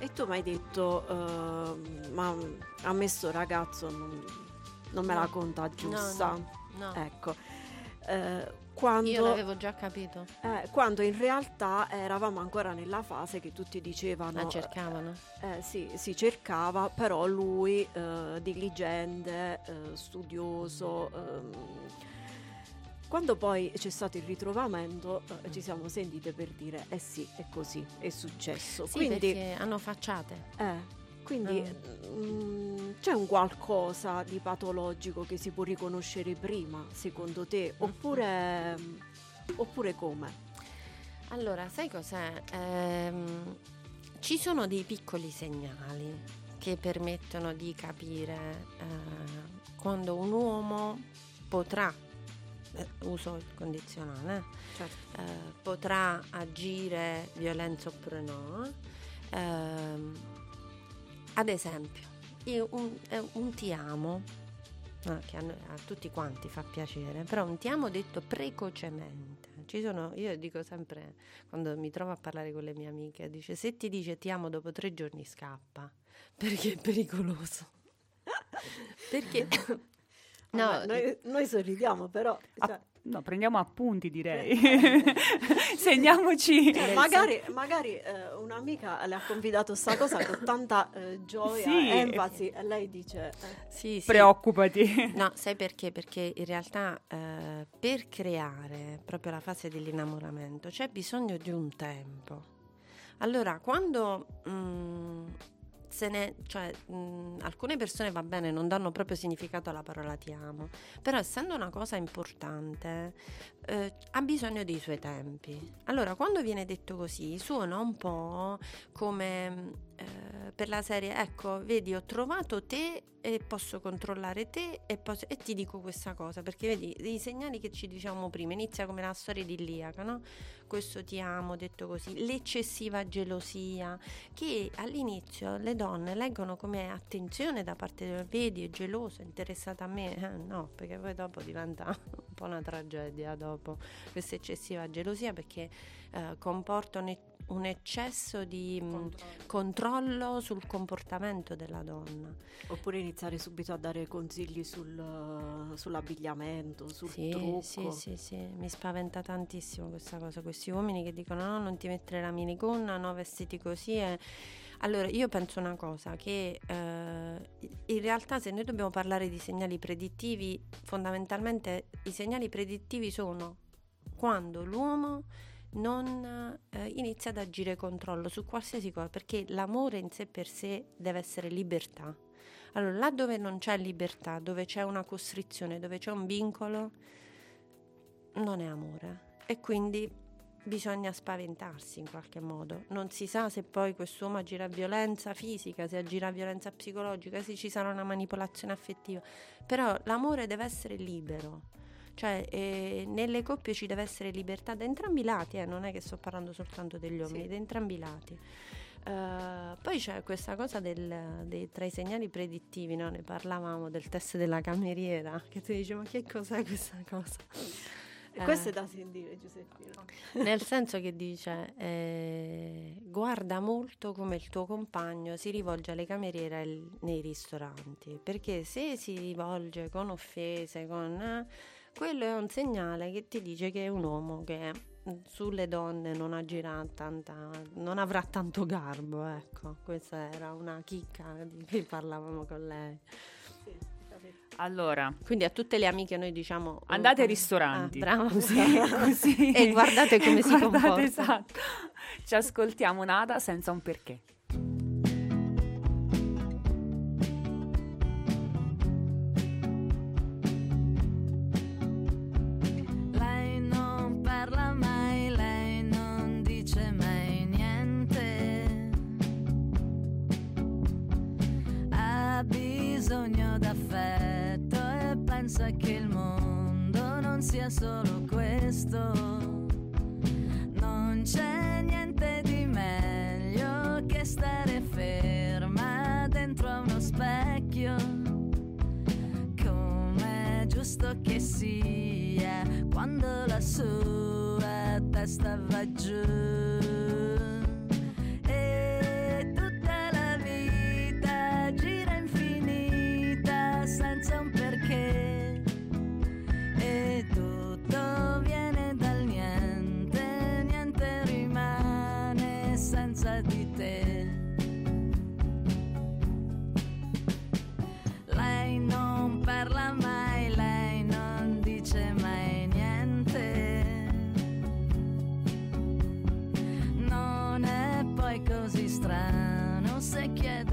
E tu mi hai detto, eh, ma a me sto ragazzo non, non me la conta giusta. No, no, no. Ecco. Eh, quando, Io l'avevo già capito. eh, quando in realtà eravamo ancora nella fase che tutti dicevano La cercavano. eh, sì, si cercava, però lui eh, diligente, eh, studioso. ehm, quando poi c'è stato il ritrovamento, eh, ci siamo sentite per dire: eh sì, è così, è successo. Sì, quindi hanno facciate. eh, quindi Ah. mm, c'è un qualcosa di patologico che si può riconoscere prima, secondo te? Oppure, oppure come? Allora, sai cos'è? Ehm, ci sono dei piccoli segnali che permettono di capire eh, quando un uomo potrà, eh, uso il condizionale, Certo. eh, potrà agire violenza oppure no. Ehm, ad esempio, io un, eh, un ti amo, che a, noi- a tutti quanti fa piacere, però un ti amo detto precocemente. Ci sono, io dico sempre, quando mi trovo a parlare con le mie amiche, dice se ti dice ti amo dopo tre giorni scappa, perché è pericoloso. perché... No, noi, noi sorridiamo, però cioè, No, prendiamo appunti direi. Segniamoci. cioè, magari, magari, eh, un'amica le ha confidato sta cosa con tanta eh, gioia Sì. e enfasi e lei dice: eh, sì, sì. Preoccupati. No, sai perché? Perché in realtà eh, per creare proprio la fase dell'innamoramento c'è bisogno di un tempo. Allora, quando mm, se ne, cioè, mm, alcune persone va bene, non danno proprio significato alla parola ti amo, però essendo una cosa importante, eh, ha bisogno dei suoi tempi. Allora, quando viene detto così, suona un po' come eh, per la serie, ecco, vedi, ho trovato te e posso controllare te e, posso- e ti dico questa cosa, perché vedi, i segnali che ci diciamo prima, inizia come la storia di Iliaca, no? Questo ti amo, detto così, l'eccessiva gelosia, che all'inizio le donne leggono come attenzione da parte del vedi, è geloso, è interessato a me, Eh, no, perché poi dopo diventa un po' una tragedia dopo questa eccessiva gelosia perché eh, comporta un, eccesso di mh, controllo sul comportamento della donna. Oppure iniziare subito a dare consigli sul, sull'abbigliamento, sul Sì, trucco. sì, sì, sì, mi spaventa tantissimo questa cosa, questi uomini che dicono no, non ti mettere la minigonna, no, vestiti così. e-". Allora, io penso una cosa, che eh, in realtà se noi dobbiamo parlare di segnali predittivi, fondamentalmente i segnali predittivi sono quando l'uomo non eh, inizia ad agire controllo su qualsiasi cosa, perché l'amore in sé per sé deve essere libertà. Allora, là dove non c'è libertà, dove c'è una costrizione, dove c'è un vincolo, non è amore. E quindi bisogna spaventarsi in qualche modo. Non si sa se poi quest'uomo agirà violenza fisica, se agirà violenza psicologica, se ci sarà una manipolazione affettiva. Però l'amore deve essere libero. Cioè, eh, nelle coppie ci deve essere libertà da entrambi i lati, eh, non è che sto parlando soltanto degli uomini, Sì. da entrambi i lati. Eh, poi c'è questa cosa del- dei, tra i segnali predittivi, no? ne parlavamo del test della cameriera, che tu dici ma che cos'è questa cosa? E questo Eh. è da sentire, Giuseppina. Nel senso che dice, eh, guarda molto come il tuo compagno si rivolge alle cameriere nei ristoranti, perché se si rivolge con offese, con, eh, quello è un segnale che ti dice che è un uomo che sulle donne non agirà tanta, non avrà tanto garbo, ecco, questa era una chicca di cui parlavamo con lei. Sì. Allora, Quindi a tutte le amiche noi diciamo... andate ai ah, ristoranti. brava. Così, così. E guardate come si Guardate, comporta. Esatto. Ci ascoltiamo nada senza un perché. sia solo questo. Non c'è niente di meglio che stare ferma dentro a uno specchio. Com'è giusto che sia quando la sua testa va giù. Così strano se chiede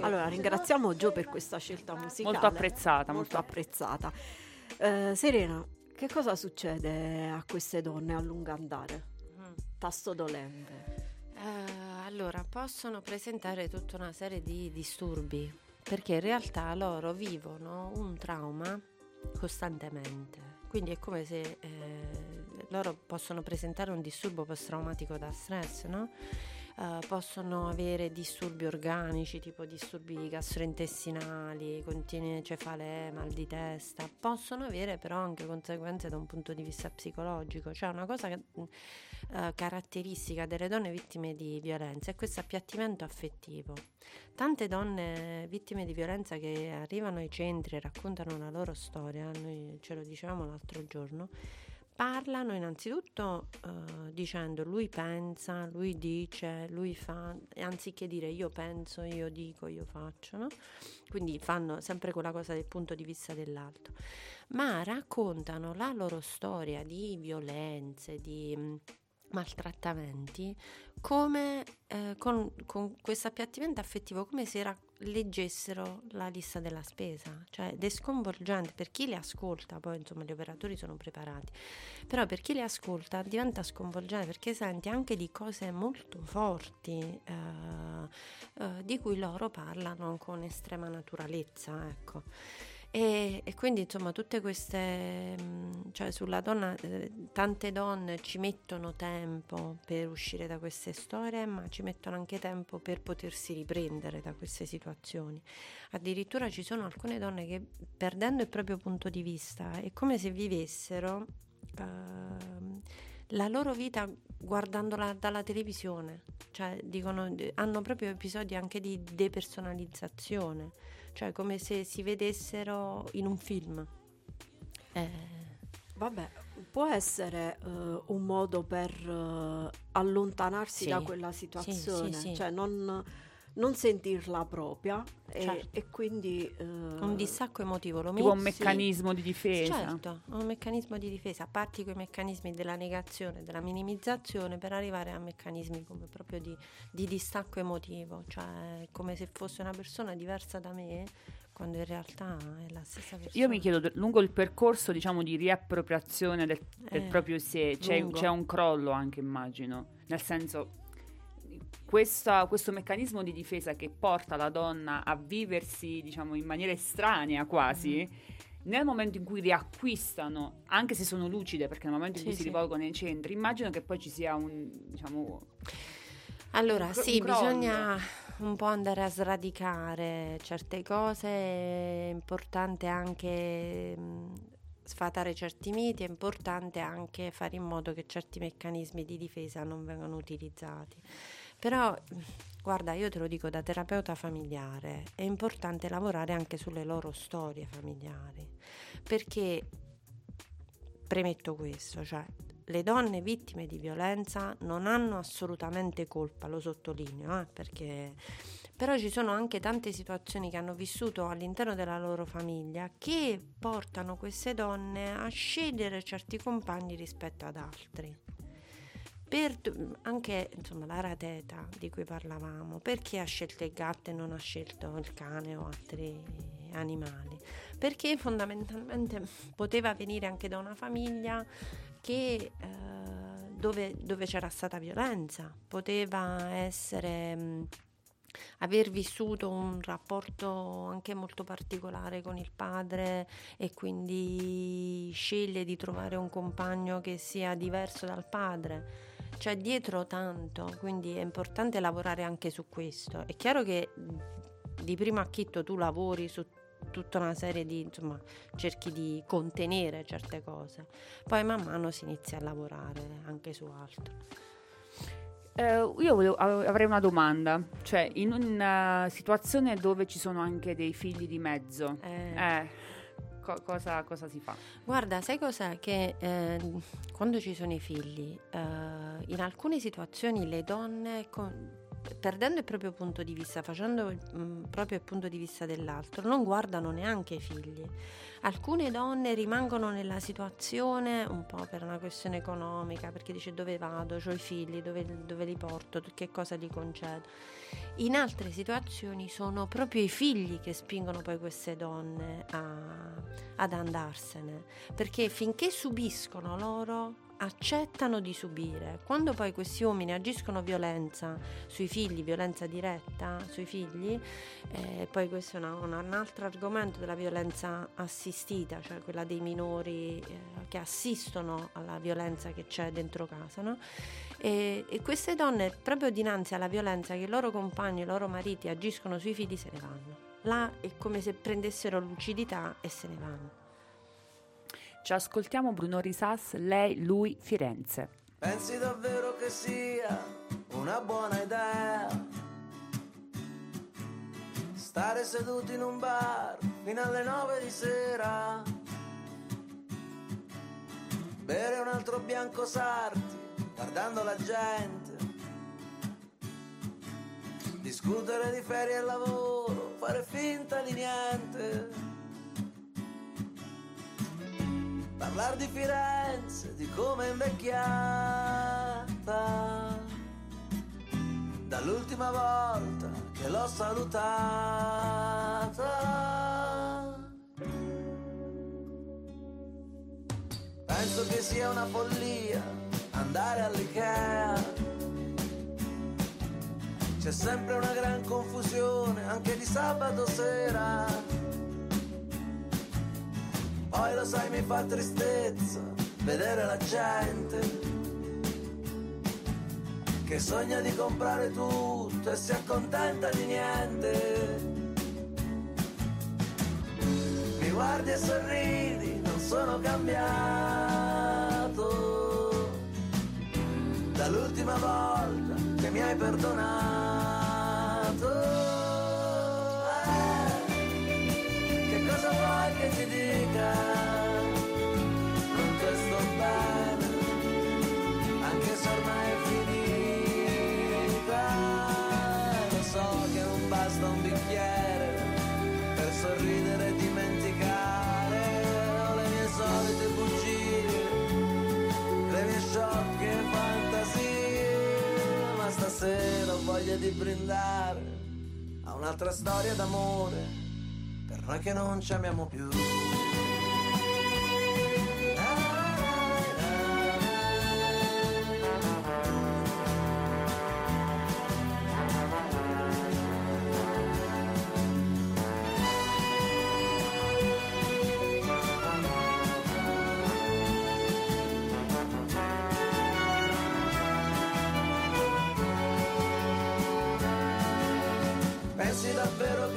Allora, ringraziamo Gio per questa scelta musicale. Molto apprezzata, Molto molto apprezzata. Eh, Serena, che cosa succede a queste donne a lungo andare? Tasto dolente. Eh, allora, possono presentare tutta una serie di disturbi, perché in realtà loro vivono un trauma costantemente. Quindi è come se eh, loro possono presentare un disturbo post-traumatico da stress, no? Eh, possono avere disturbi organici, tipo disturbi gastrointestinali, continue cefalee, mal di testa, possono avere però anche conseguenze da un punto di vista psicologico, cioè una cosa che, mh, eh, caratteristica delle donne vittime di violenza è questo appiattimento affettivo. Tante donne vittime di violenza che arrivano ai centri e raccontano la loro storia, noi ce lo dicevamo l'altro giorno, parlano innanzitutto eh, dicendo lui pensa, lui dice, lui fa, anziché dire io penso, io dico, io faccio, no? quindi fanno sempre quella cosa del punto di vista dell'altro, ma raccontano la loro storia di violenze, di maltrattamenti come eh, con, con questo appiattimento affettivo come se ra- leggessero la lista della spesa. Cioè ed è sconvolgente. Per chi le ascolta poi insomma gli operatori sono preparati. Però per chi le ascolta diventa sconvolgente perché senti anche di cose molto forti eh, eh, di cui loro parlano con estrema naturalezza ecco e, e quindi insomma tutte queste, cioè sulla donna, eh, tante donne ci mettono tempo per uscire da queste storie, ma ci mettono anche tempo per potersi riprendere da queste situazioni. Addirittura ci sono alcune donne che perdendo il proprio punto di vista è come se vivessero ehm, la loro vita guardandola dalla televisione, cioè dicono, hanno proprio episodi anche di depersonalizzazione, cioè come se si vedessero in un film. Eh, Vabbè, può essere eh, un modo per eh, allontanarsi Sì, da quella situazione, sì, sì. cioè non, non sentirla propria e, Certo. e quindi... eh, un distacco emotivo lo Tipo un meccanismo di difesa. Certo, un meccanismo di difesa, parti con i meccanismi della negazione, della minimizzazione per arrivare a meccanismi come proprio di, di distacco emotivo, cioè come se fosse una persona diversa da me quando in realtà è la stessa persona. Io mi chiedo, lungo il percorso diciamo di riappropriazione del, del Eh, proprio sé, c'è, c'è un crollo anche immagino, nel senso questa- questo meccanismo di difesa che porta la donna a viversi diciamo in maniera estranea quasi, Mm. nel momento in cui riacquistano, anche se sono lucide, perché nel momento in Sì, cui si sì. rivolgono ai centri, immagino che poi ci sia un, diciamo, Allora, cro- sì, crollo. bisogna un po' andare a sradicare certe cose, è importante anche mh, sfatare certi miti, è importante anche fare in modo che certi meccanismi di difesa non vengano utilizzati. Però, guarda, io te lo dico da terapeuta familiare, è importante lavorare anche sulle loro storie familiari, perché premetto questo, cioè le donne vittime di violenza non hanno assolutamente colpa, lo sottolineo, eh, perché però ci sono anche tante situazioni che hanno vissuto all'interno della loro famiglia che portano queste donne a scegliere certi compagni rispetto ad altri. Per, anche insomma la rateta di cui parlavamo, perché ha scelto il gatto e non ha scelto il cane o altri animali? Perché fondamentalmente poteva venire anche da una famiglia che, eh, dove, dove c'era stata violenza, poteva essere mh, aver vissuto un rapporto anche molto particolare con il padre e quindi sceglie di trovare un compagno che sia diverso dal padre. C'è dietro tanto, quindi è importante lavorare anche su questo. È chiaro che di primo acchitto tu lavori su tutta una serie di, insomma, cerchi di contenere certe cose. Poi man mano si inizia a lavorare anche su altro. Eh, io volevo- av- avrei una domanda, cioè in una situazione dove ci sono anche dei figli di mezzo, Eh, eh, co- cosa, cosa si fa? Guarda, sai cos'è? Che eh, quando ci sono i figli, eh, in alcune situazioni le donne, con- perdendo il proprio punto di vista, facendo mm, proprio il punto di vista dell'altro, non guardano neanche i figli. Alcune donne rimangono nella situazione un po' per una questione economica, perché dice dove vado, ho i figli, dove, dove li porto, che cosa gli concedo. In altre situazioni sono proprio i figli che spingono poi queste donne a- ad andarsene, perché finché subiscono loro accettano di subire. Quando poi questi uomini agiscono violenza sui figli, violenza diretta sui figli, eh, poi questo è una- una- un altro argomento della violenza assistita, cioè quella dei minori eh, che assistono alla violenza che c'è dentro casa, no? E, e queste donne, proprio dinanzi alla violenza che i loro compagni, i loro mariti agiscono sui figli, se ne vanno. Là è come se prendessero lucidità e se ne vanno. Ci ascoltiamo Bruno Risas, lei, lui, Firenze. Pensi davvero che sia una buona idea stare seduti in un bar fino alle nove di sera? Bere un altro bianco sarti guardando la gente. Discutere di ferie e lavoro, fare finta di niente. Parlar di Firenze, di come è invecchiata Dall'ultima volta che l'ho salutata Penso che sia una follia andare all'Ikea. C'è sempre una gran confusione anche di sabato sera. Poi lo sai mi fa tristezza vedere la gente che sogna di comprare tutto e si accontenta di niente. Mi guardi e sorridi, non sono cambiato dall'ultima volta che mi hai perdonato. Eh, che cosa vuoi che ti dica? Voglia di brindare a un'altra storia d'amore per noi che non ci amiamo più.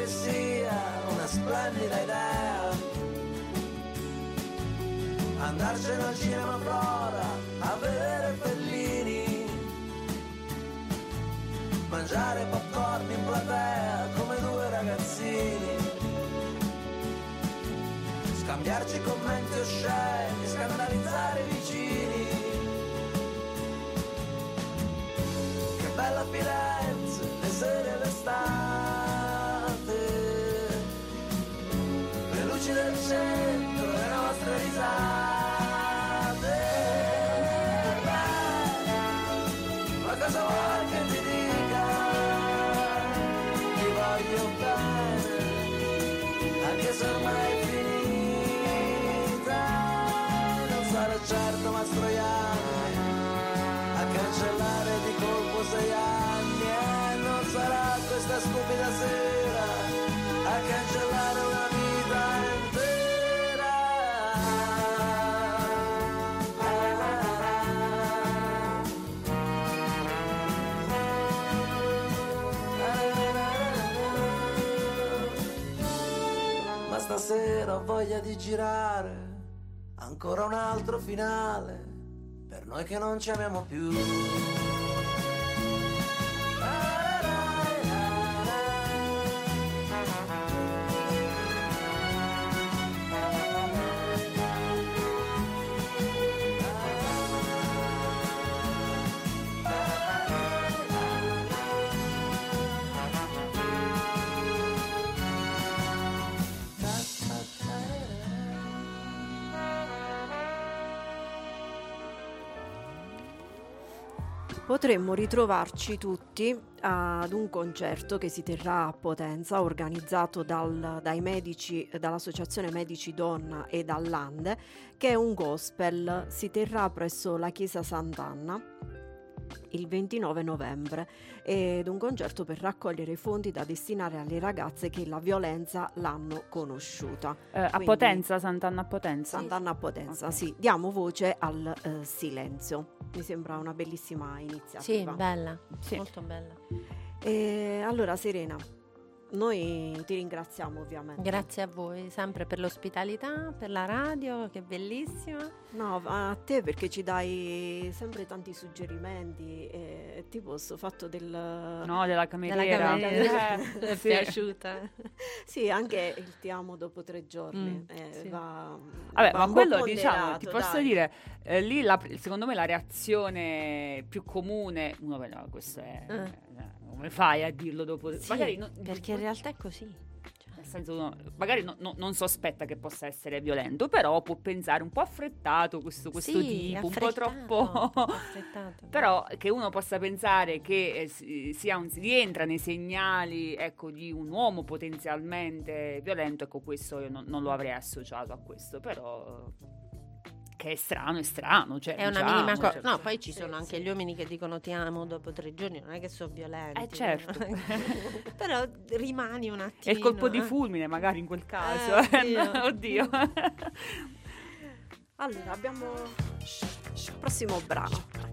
Sia una splendida idea? Andarcene al cinema Flora a vedere Fellini. Mangiare popcorn in platea come due ragazzini. Scambiarci commenti osceni, scandalizzare i vicini. Che bella Firenze, centro, le nostre risate. Ma cosa vuoi che ti dica? Ti voglio bene Anche se ormai è finita. Non sarà certo Mastroianni A cancellare di colpo sei anni. E non sarà questa stupida sera A cancellare stasera ho voglia di girare ancora un altro finale per noi che non ci amiamo più. Potremmo ritrovarci tutti ad un concerto che si terrà a Potenza, organizzato dal- dai medici, dall'Associazione Medici Donna e dall'Ande, che è un gospel. Si terrà presso la Chiesa Sant'Anna il 29 novembre ed un concerto per raccogliere i fondi da destinare alle ragazze che la violenza l'hanno conosciuta. Eh, a Quindi- Potenza, Sant'Anna a Potenza. Sant'Anna a Potenza, Ok. sì. Diamo voce al eh, silenzio. Mi sembra una bellissima Sì, iniziativa. bella, Sì. molto bella. E allora Serena, noi ti ringraziamo ovviamente. Grazie a voi sempre per l'ospitalità, per la radio, che è bellissima. No, a te perché ci dai sempre tanti suggerimenti e tipo sto fatto del... No, della cameriera. cameriera. Eh, è sì. piaciuta. Sì, anche il ti amo dopo tre giorni. Mm, eh, sì. va, Vabbè, va ma quello diciamo, ti posso dai. dire, eh, lì la- secondo me la reazione più comune, uno no, questo è, Eh. Come fai a dirlo dopo? Sì, magari no- perché in realtà è così. Cioè, nel senso magari no- no- non sospetta che possa essere violento, però può pensare un po' affrettato questo, questo sì, tipo, un po' troppo... affrettato. Però che uno possa pensare che eh, si- sia un, rientra nei segnali ecco, di un uomo potenzialmente violento, ecco questo io non, non lo avrei associato a questo, però che è strano, è strano. Cioè, È una diciamo, minima cosa. cioè- No, poi ci Sì, sono anche sì. gli uomini che dicono ti amo dopo tre giorni, non è che sono violenti. Eh, certo. Però rimani un È attimo. il colpo di fulmine magari in quel caso. Eh, eh, oddio. oddio. Allora, abbiamo prossimo brano.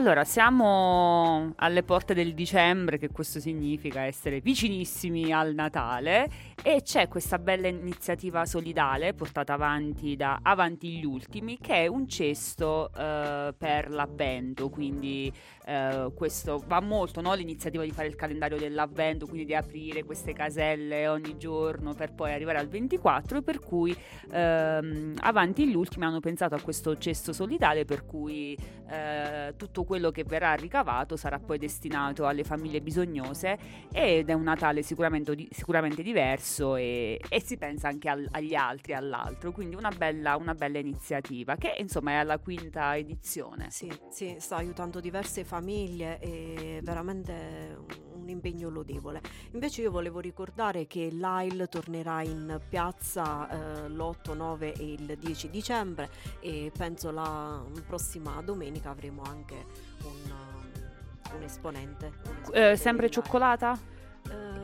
Allora, siamo alle porte del dicembre, che questo significa essere vicinissimi al Natale e c'è questa bella iniziativa solidale portata avanti da Avanti gli Ultimi, che è un cesto eh, per l'avvento, quindi eh, questo va molto, no? l'iniziativa di fare il calendario dell'avvento, quindi di aprire queste caselle ogni giorno per poi arrivare al 24, e per cui ehm, Avanti gli Ultimi hanno pensato a questo cesto solidale per cui eh, tutto quello che verrà ricavato sarà poi destinato alle famiglie bisognose ed è un Natale sicuramente, sicuramente diverso e, e si pensa anche al- agli altri, all'altro, quindi una bella, una bella iniziativa che insomma è alla quinta edizione. Sì, sì, sta aiutando diverse famiglie e veramente un impegno lodevole. Invece io volevo ricordare che l'AIL tornerà in piazza eh, l'8, 9 e il 10 dicembre e penso la prossima domenica avremo anche un, um, un esponente. un Eh, sempre cioccolata?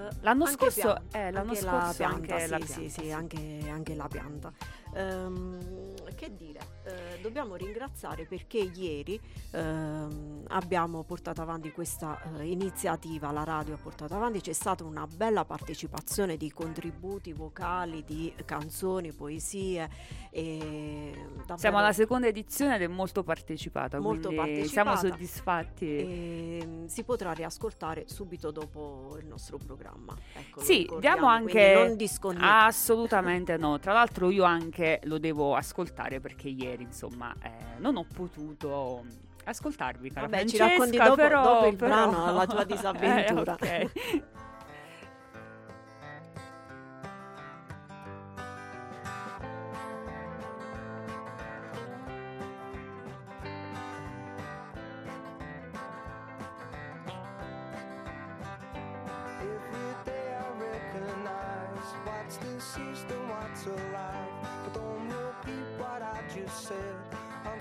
Eh, L'anno anche scorso, pian- eh, l'anno anche la scorso pianta, anche sì, la sì, pianta, sì, sì. anche, anche la pianta. Ehm, che dire, eh, dobbiamo ringraziare perché ieri ehm, abbiamo portato avanti questa eh, iniziativa, la radio ha portato avanti, c'è stata una bella partecipazione di contributi vocali, di canzoni, poesie. Siamo alla seconda edizione ed è molto partecipata, Molto quindi siamo partecipata. soddisfatti. e mm, si potrà riascoltare subito dopo il nostro programma. Ecco, Sì, diamo anche... Non disconnetti. Assolutamente no. Tra l'altro io anche lo devo ascoltare perché ieri, insomma, eh, non ho potuto ascoltarvi, cara Vabbè, ci Francesca, racconti dopo- però- dopo il però- brano la tua disavventura. Eh, ok.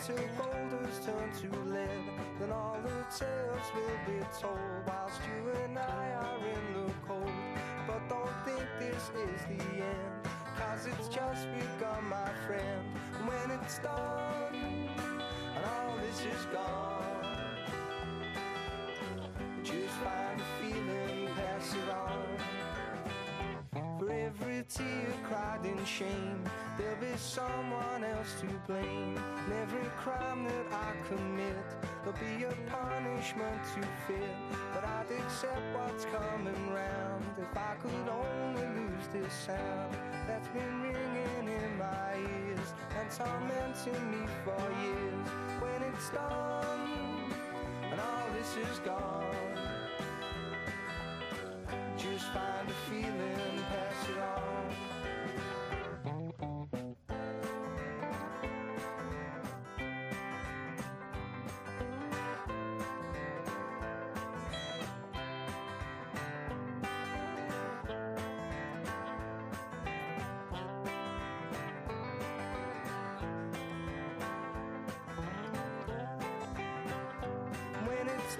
Until gold has turned to lead. Then all the tales will be told whilst you and I are in the cold. But don't think this is the end, cause it's just begun, my friend. When it's done and all this is gone. Just find tear cried in shame, there'll be someone else to blame. And every crime that I commit, there'll be a punishment to fit. But I'd accept what's coming round if I could only lose this sound that's been ringing in my ears and tormenting me for years. When it's done and all this is gone. Just find a feeling,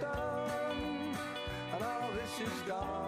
and all this is gone.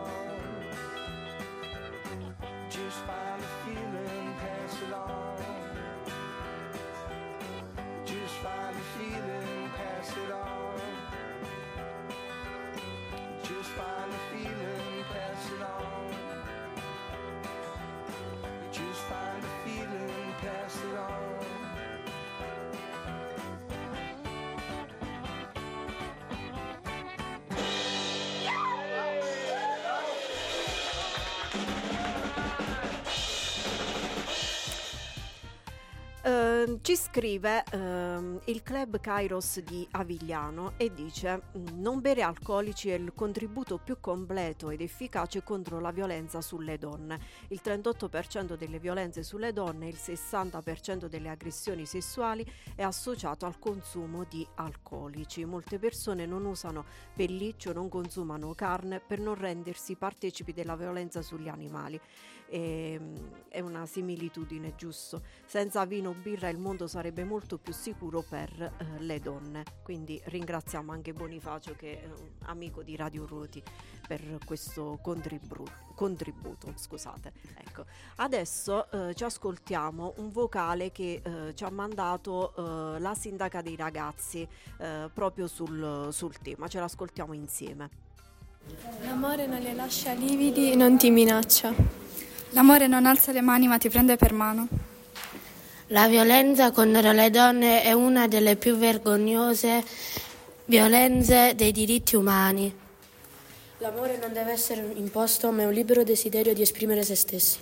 Eh, ci scrive ehm, il club Kairos di Avigliano e dice "Mm, non bere alcolici è il contributo più completo ed efficace contro la violenza sulle donne. Il 38% delle violenze sulle donne e il 60% delle aggressioni sessuali è associato al consumo di alcolici. Molte persone non usano pelliccio, non consumano carne per non rendersi partecipi della violenza sugli animali. E, mm, è una similitudine, giusto? Senza vino o birra il mondo sarebbe molto più sicuro per eh, le donne. Quindi ringraziamo anche Bonifacio che è un amico di Radio Ruoti per questo contribu- contributo. Scusate. Ecco. Adesso eh, ci ascoltiamo un vocale che eh, ci ha mandato eh, la sindaca dei ragazzi eh, proprio sul, sul tema. Ce l'ascoltiamo insieme. L'amore non le lascia lividi, non ti minaccia. L'amore non alza le mani ma ti prende per mano. La violenza contro le donne è una delle più vergognose violenze dei diritti umani. L'amore non deve essere imposto, ma è un libero desiderio di esprimere se stessi.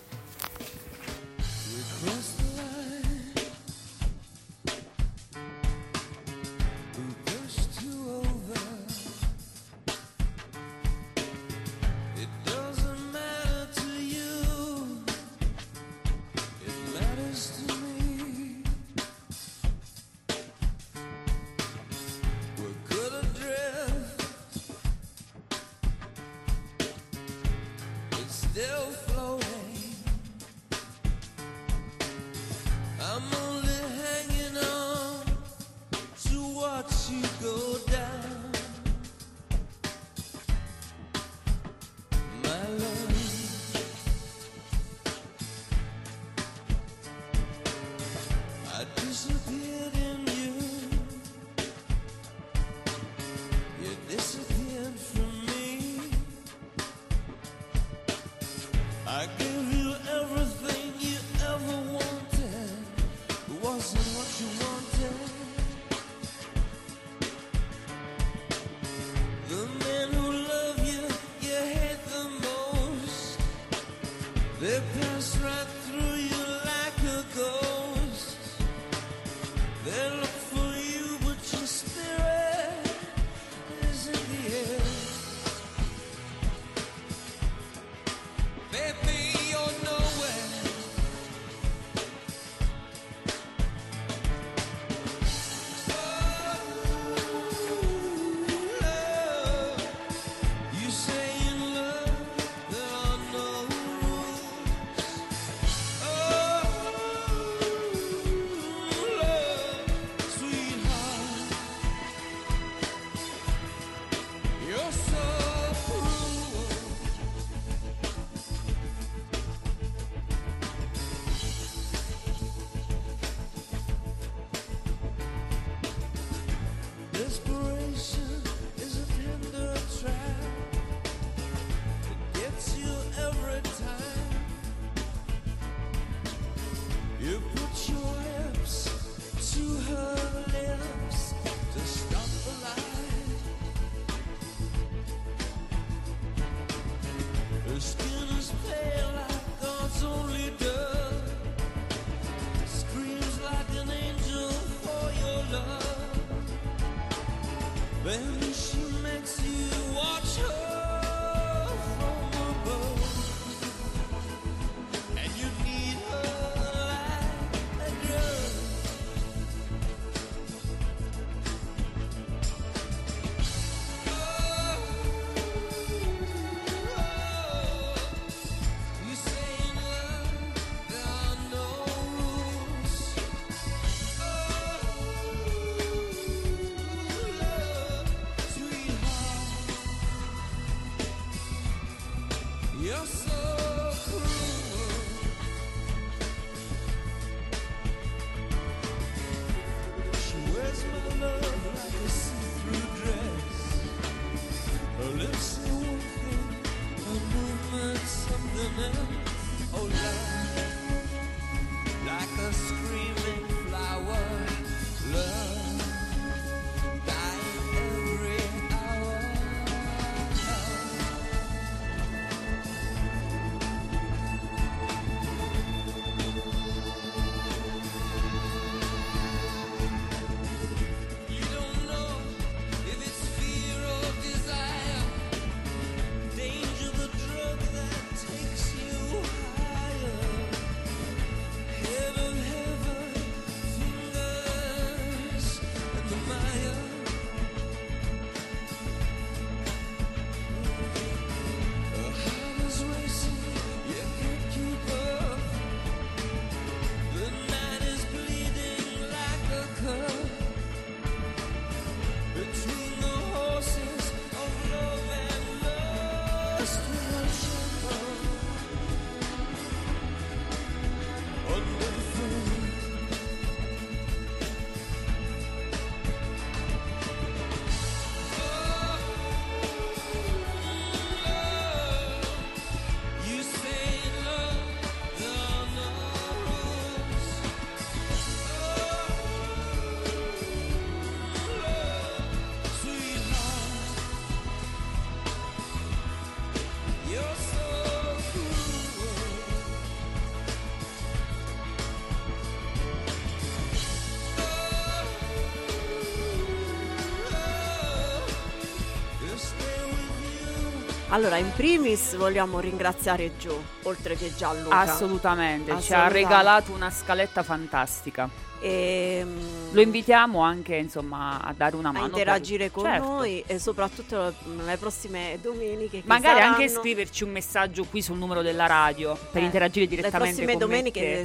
Allora, in primis vogliamo ringraziare Gio, oltre che Gianluca. Assolutamente, ci ha Assolutamente. regalato una scaletta fantastica. E, mm, Lo invitiamo anche insomma a dare una a mano. interagire per- con Certo. noi e soprattutto le prossime domeniche. che Magari anche saranno- scriverci un messaggio qui sul numero della radio per Eh, interagire Le direttamente prossime con me domeniche che-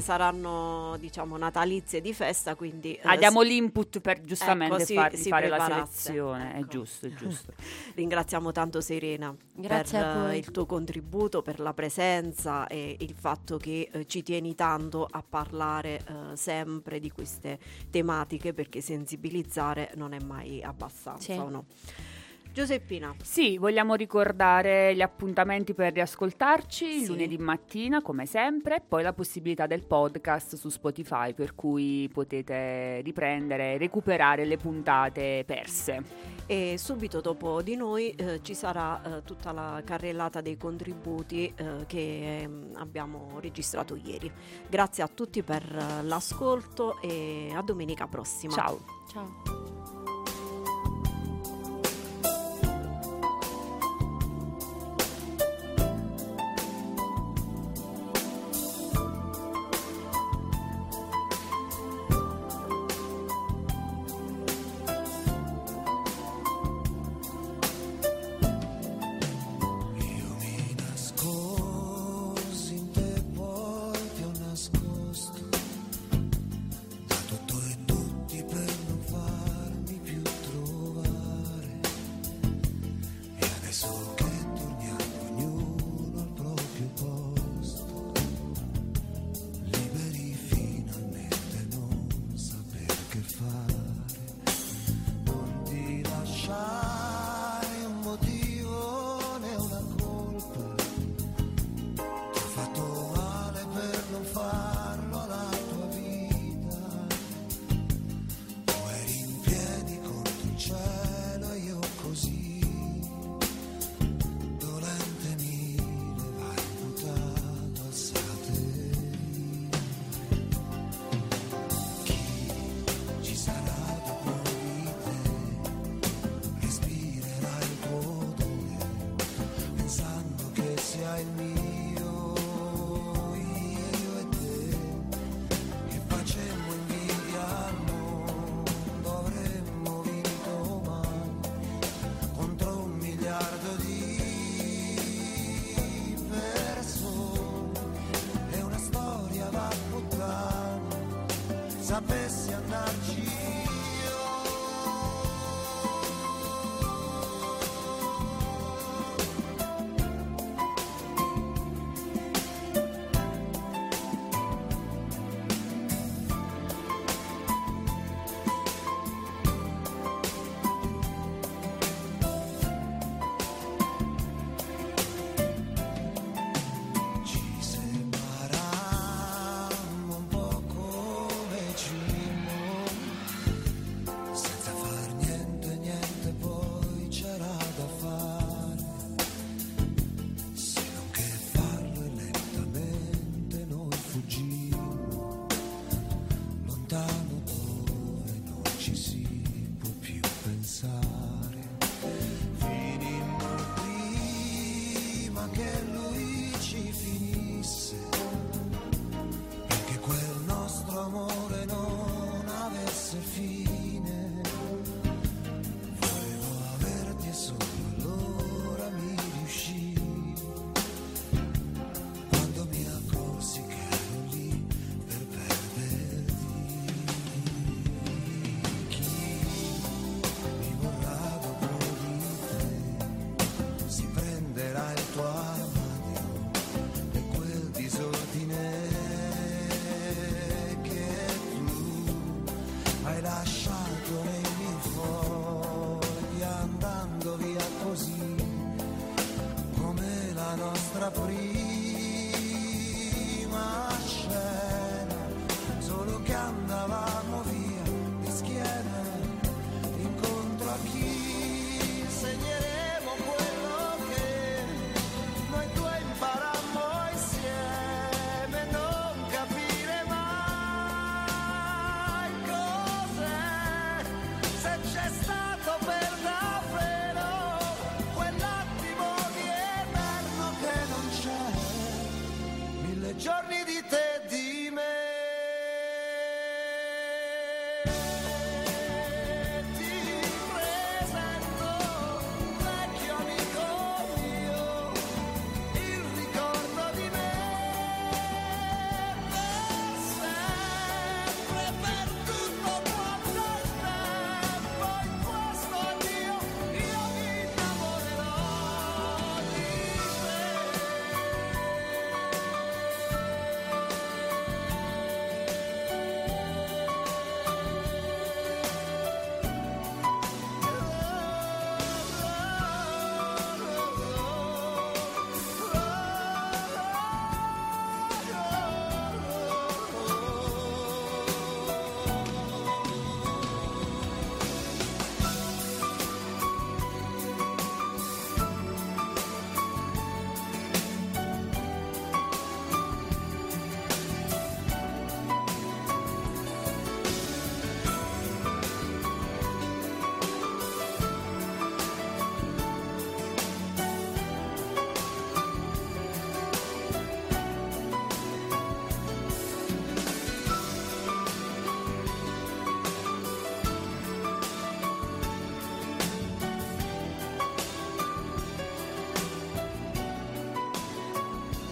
diciamo, natalizie di festa, quindi... eh, Ah, diamo l'input per giustamente Ecco, si- far- si fare la preparasse. selezione. È giusto, è giusto. Ringraziamo tanto Serena Grazie per a eh, voi. il tuo contributo, per la presenza e il fatto che eh, ci tieni tanto a parlare eh, sempre di queste tematiche perché sensibilizzare non è mai abbastanza, Sì. no? Giuseppina, Sì, vogliamo ricordare gli appuntamenti per riascoltarci Sì. lunedì mattina, come sempre, e poi la possibilità del podcast su Spotify, per cui potete riprendere e recuperare le puntate perse. e subito dopo di noi eh, ci sarà eh, tutta la carrellata dei contributi eh, che ehm, abbiamo registrato ieri. Grazie a tutti per eh, l'ascolto e a domenica prossima. Ciao. Ciao.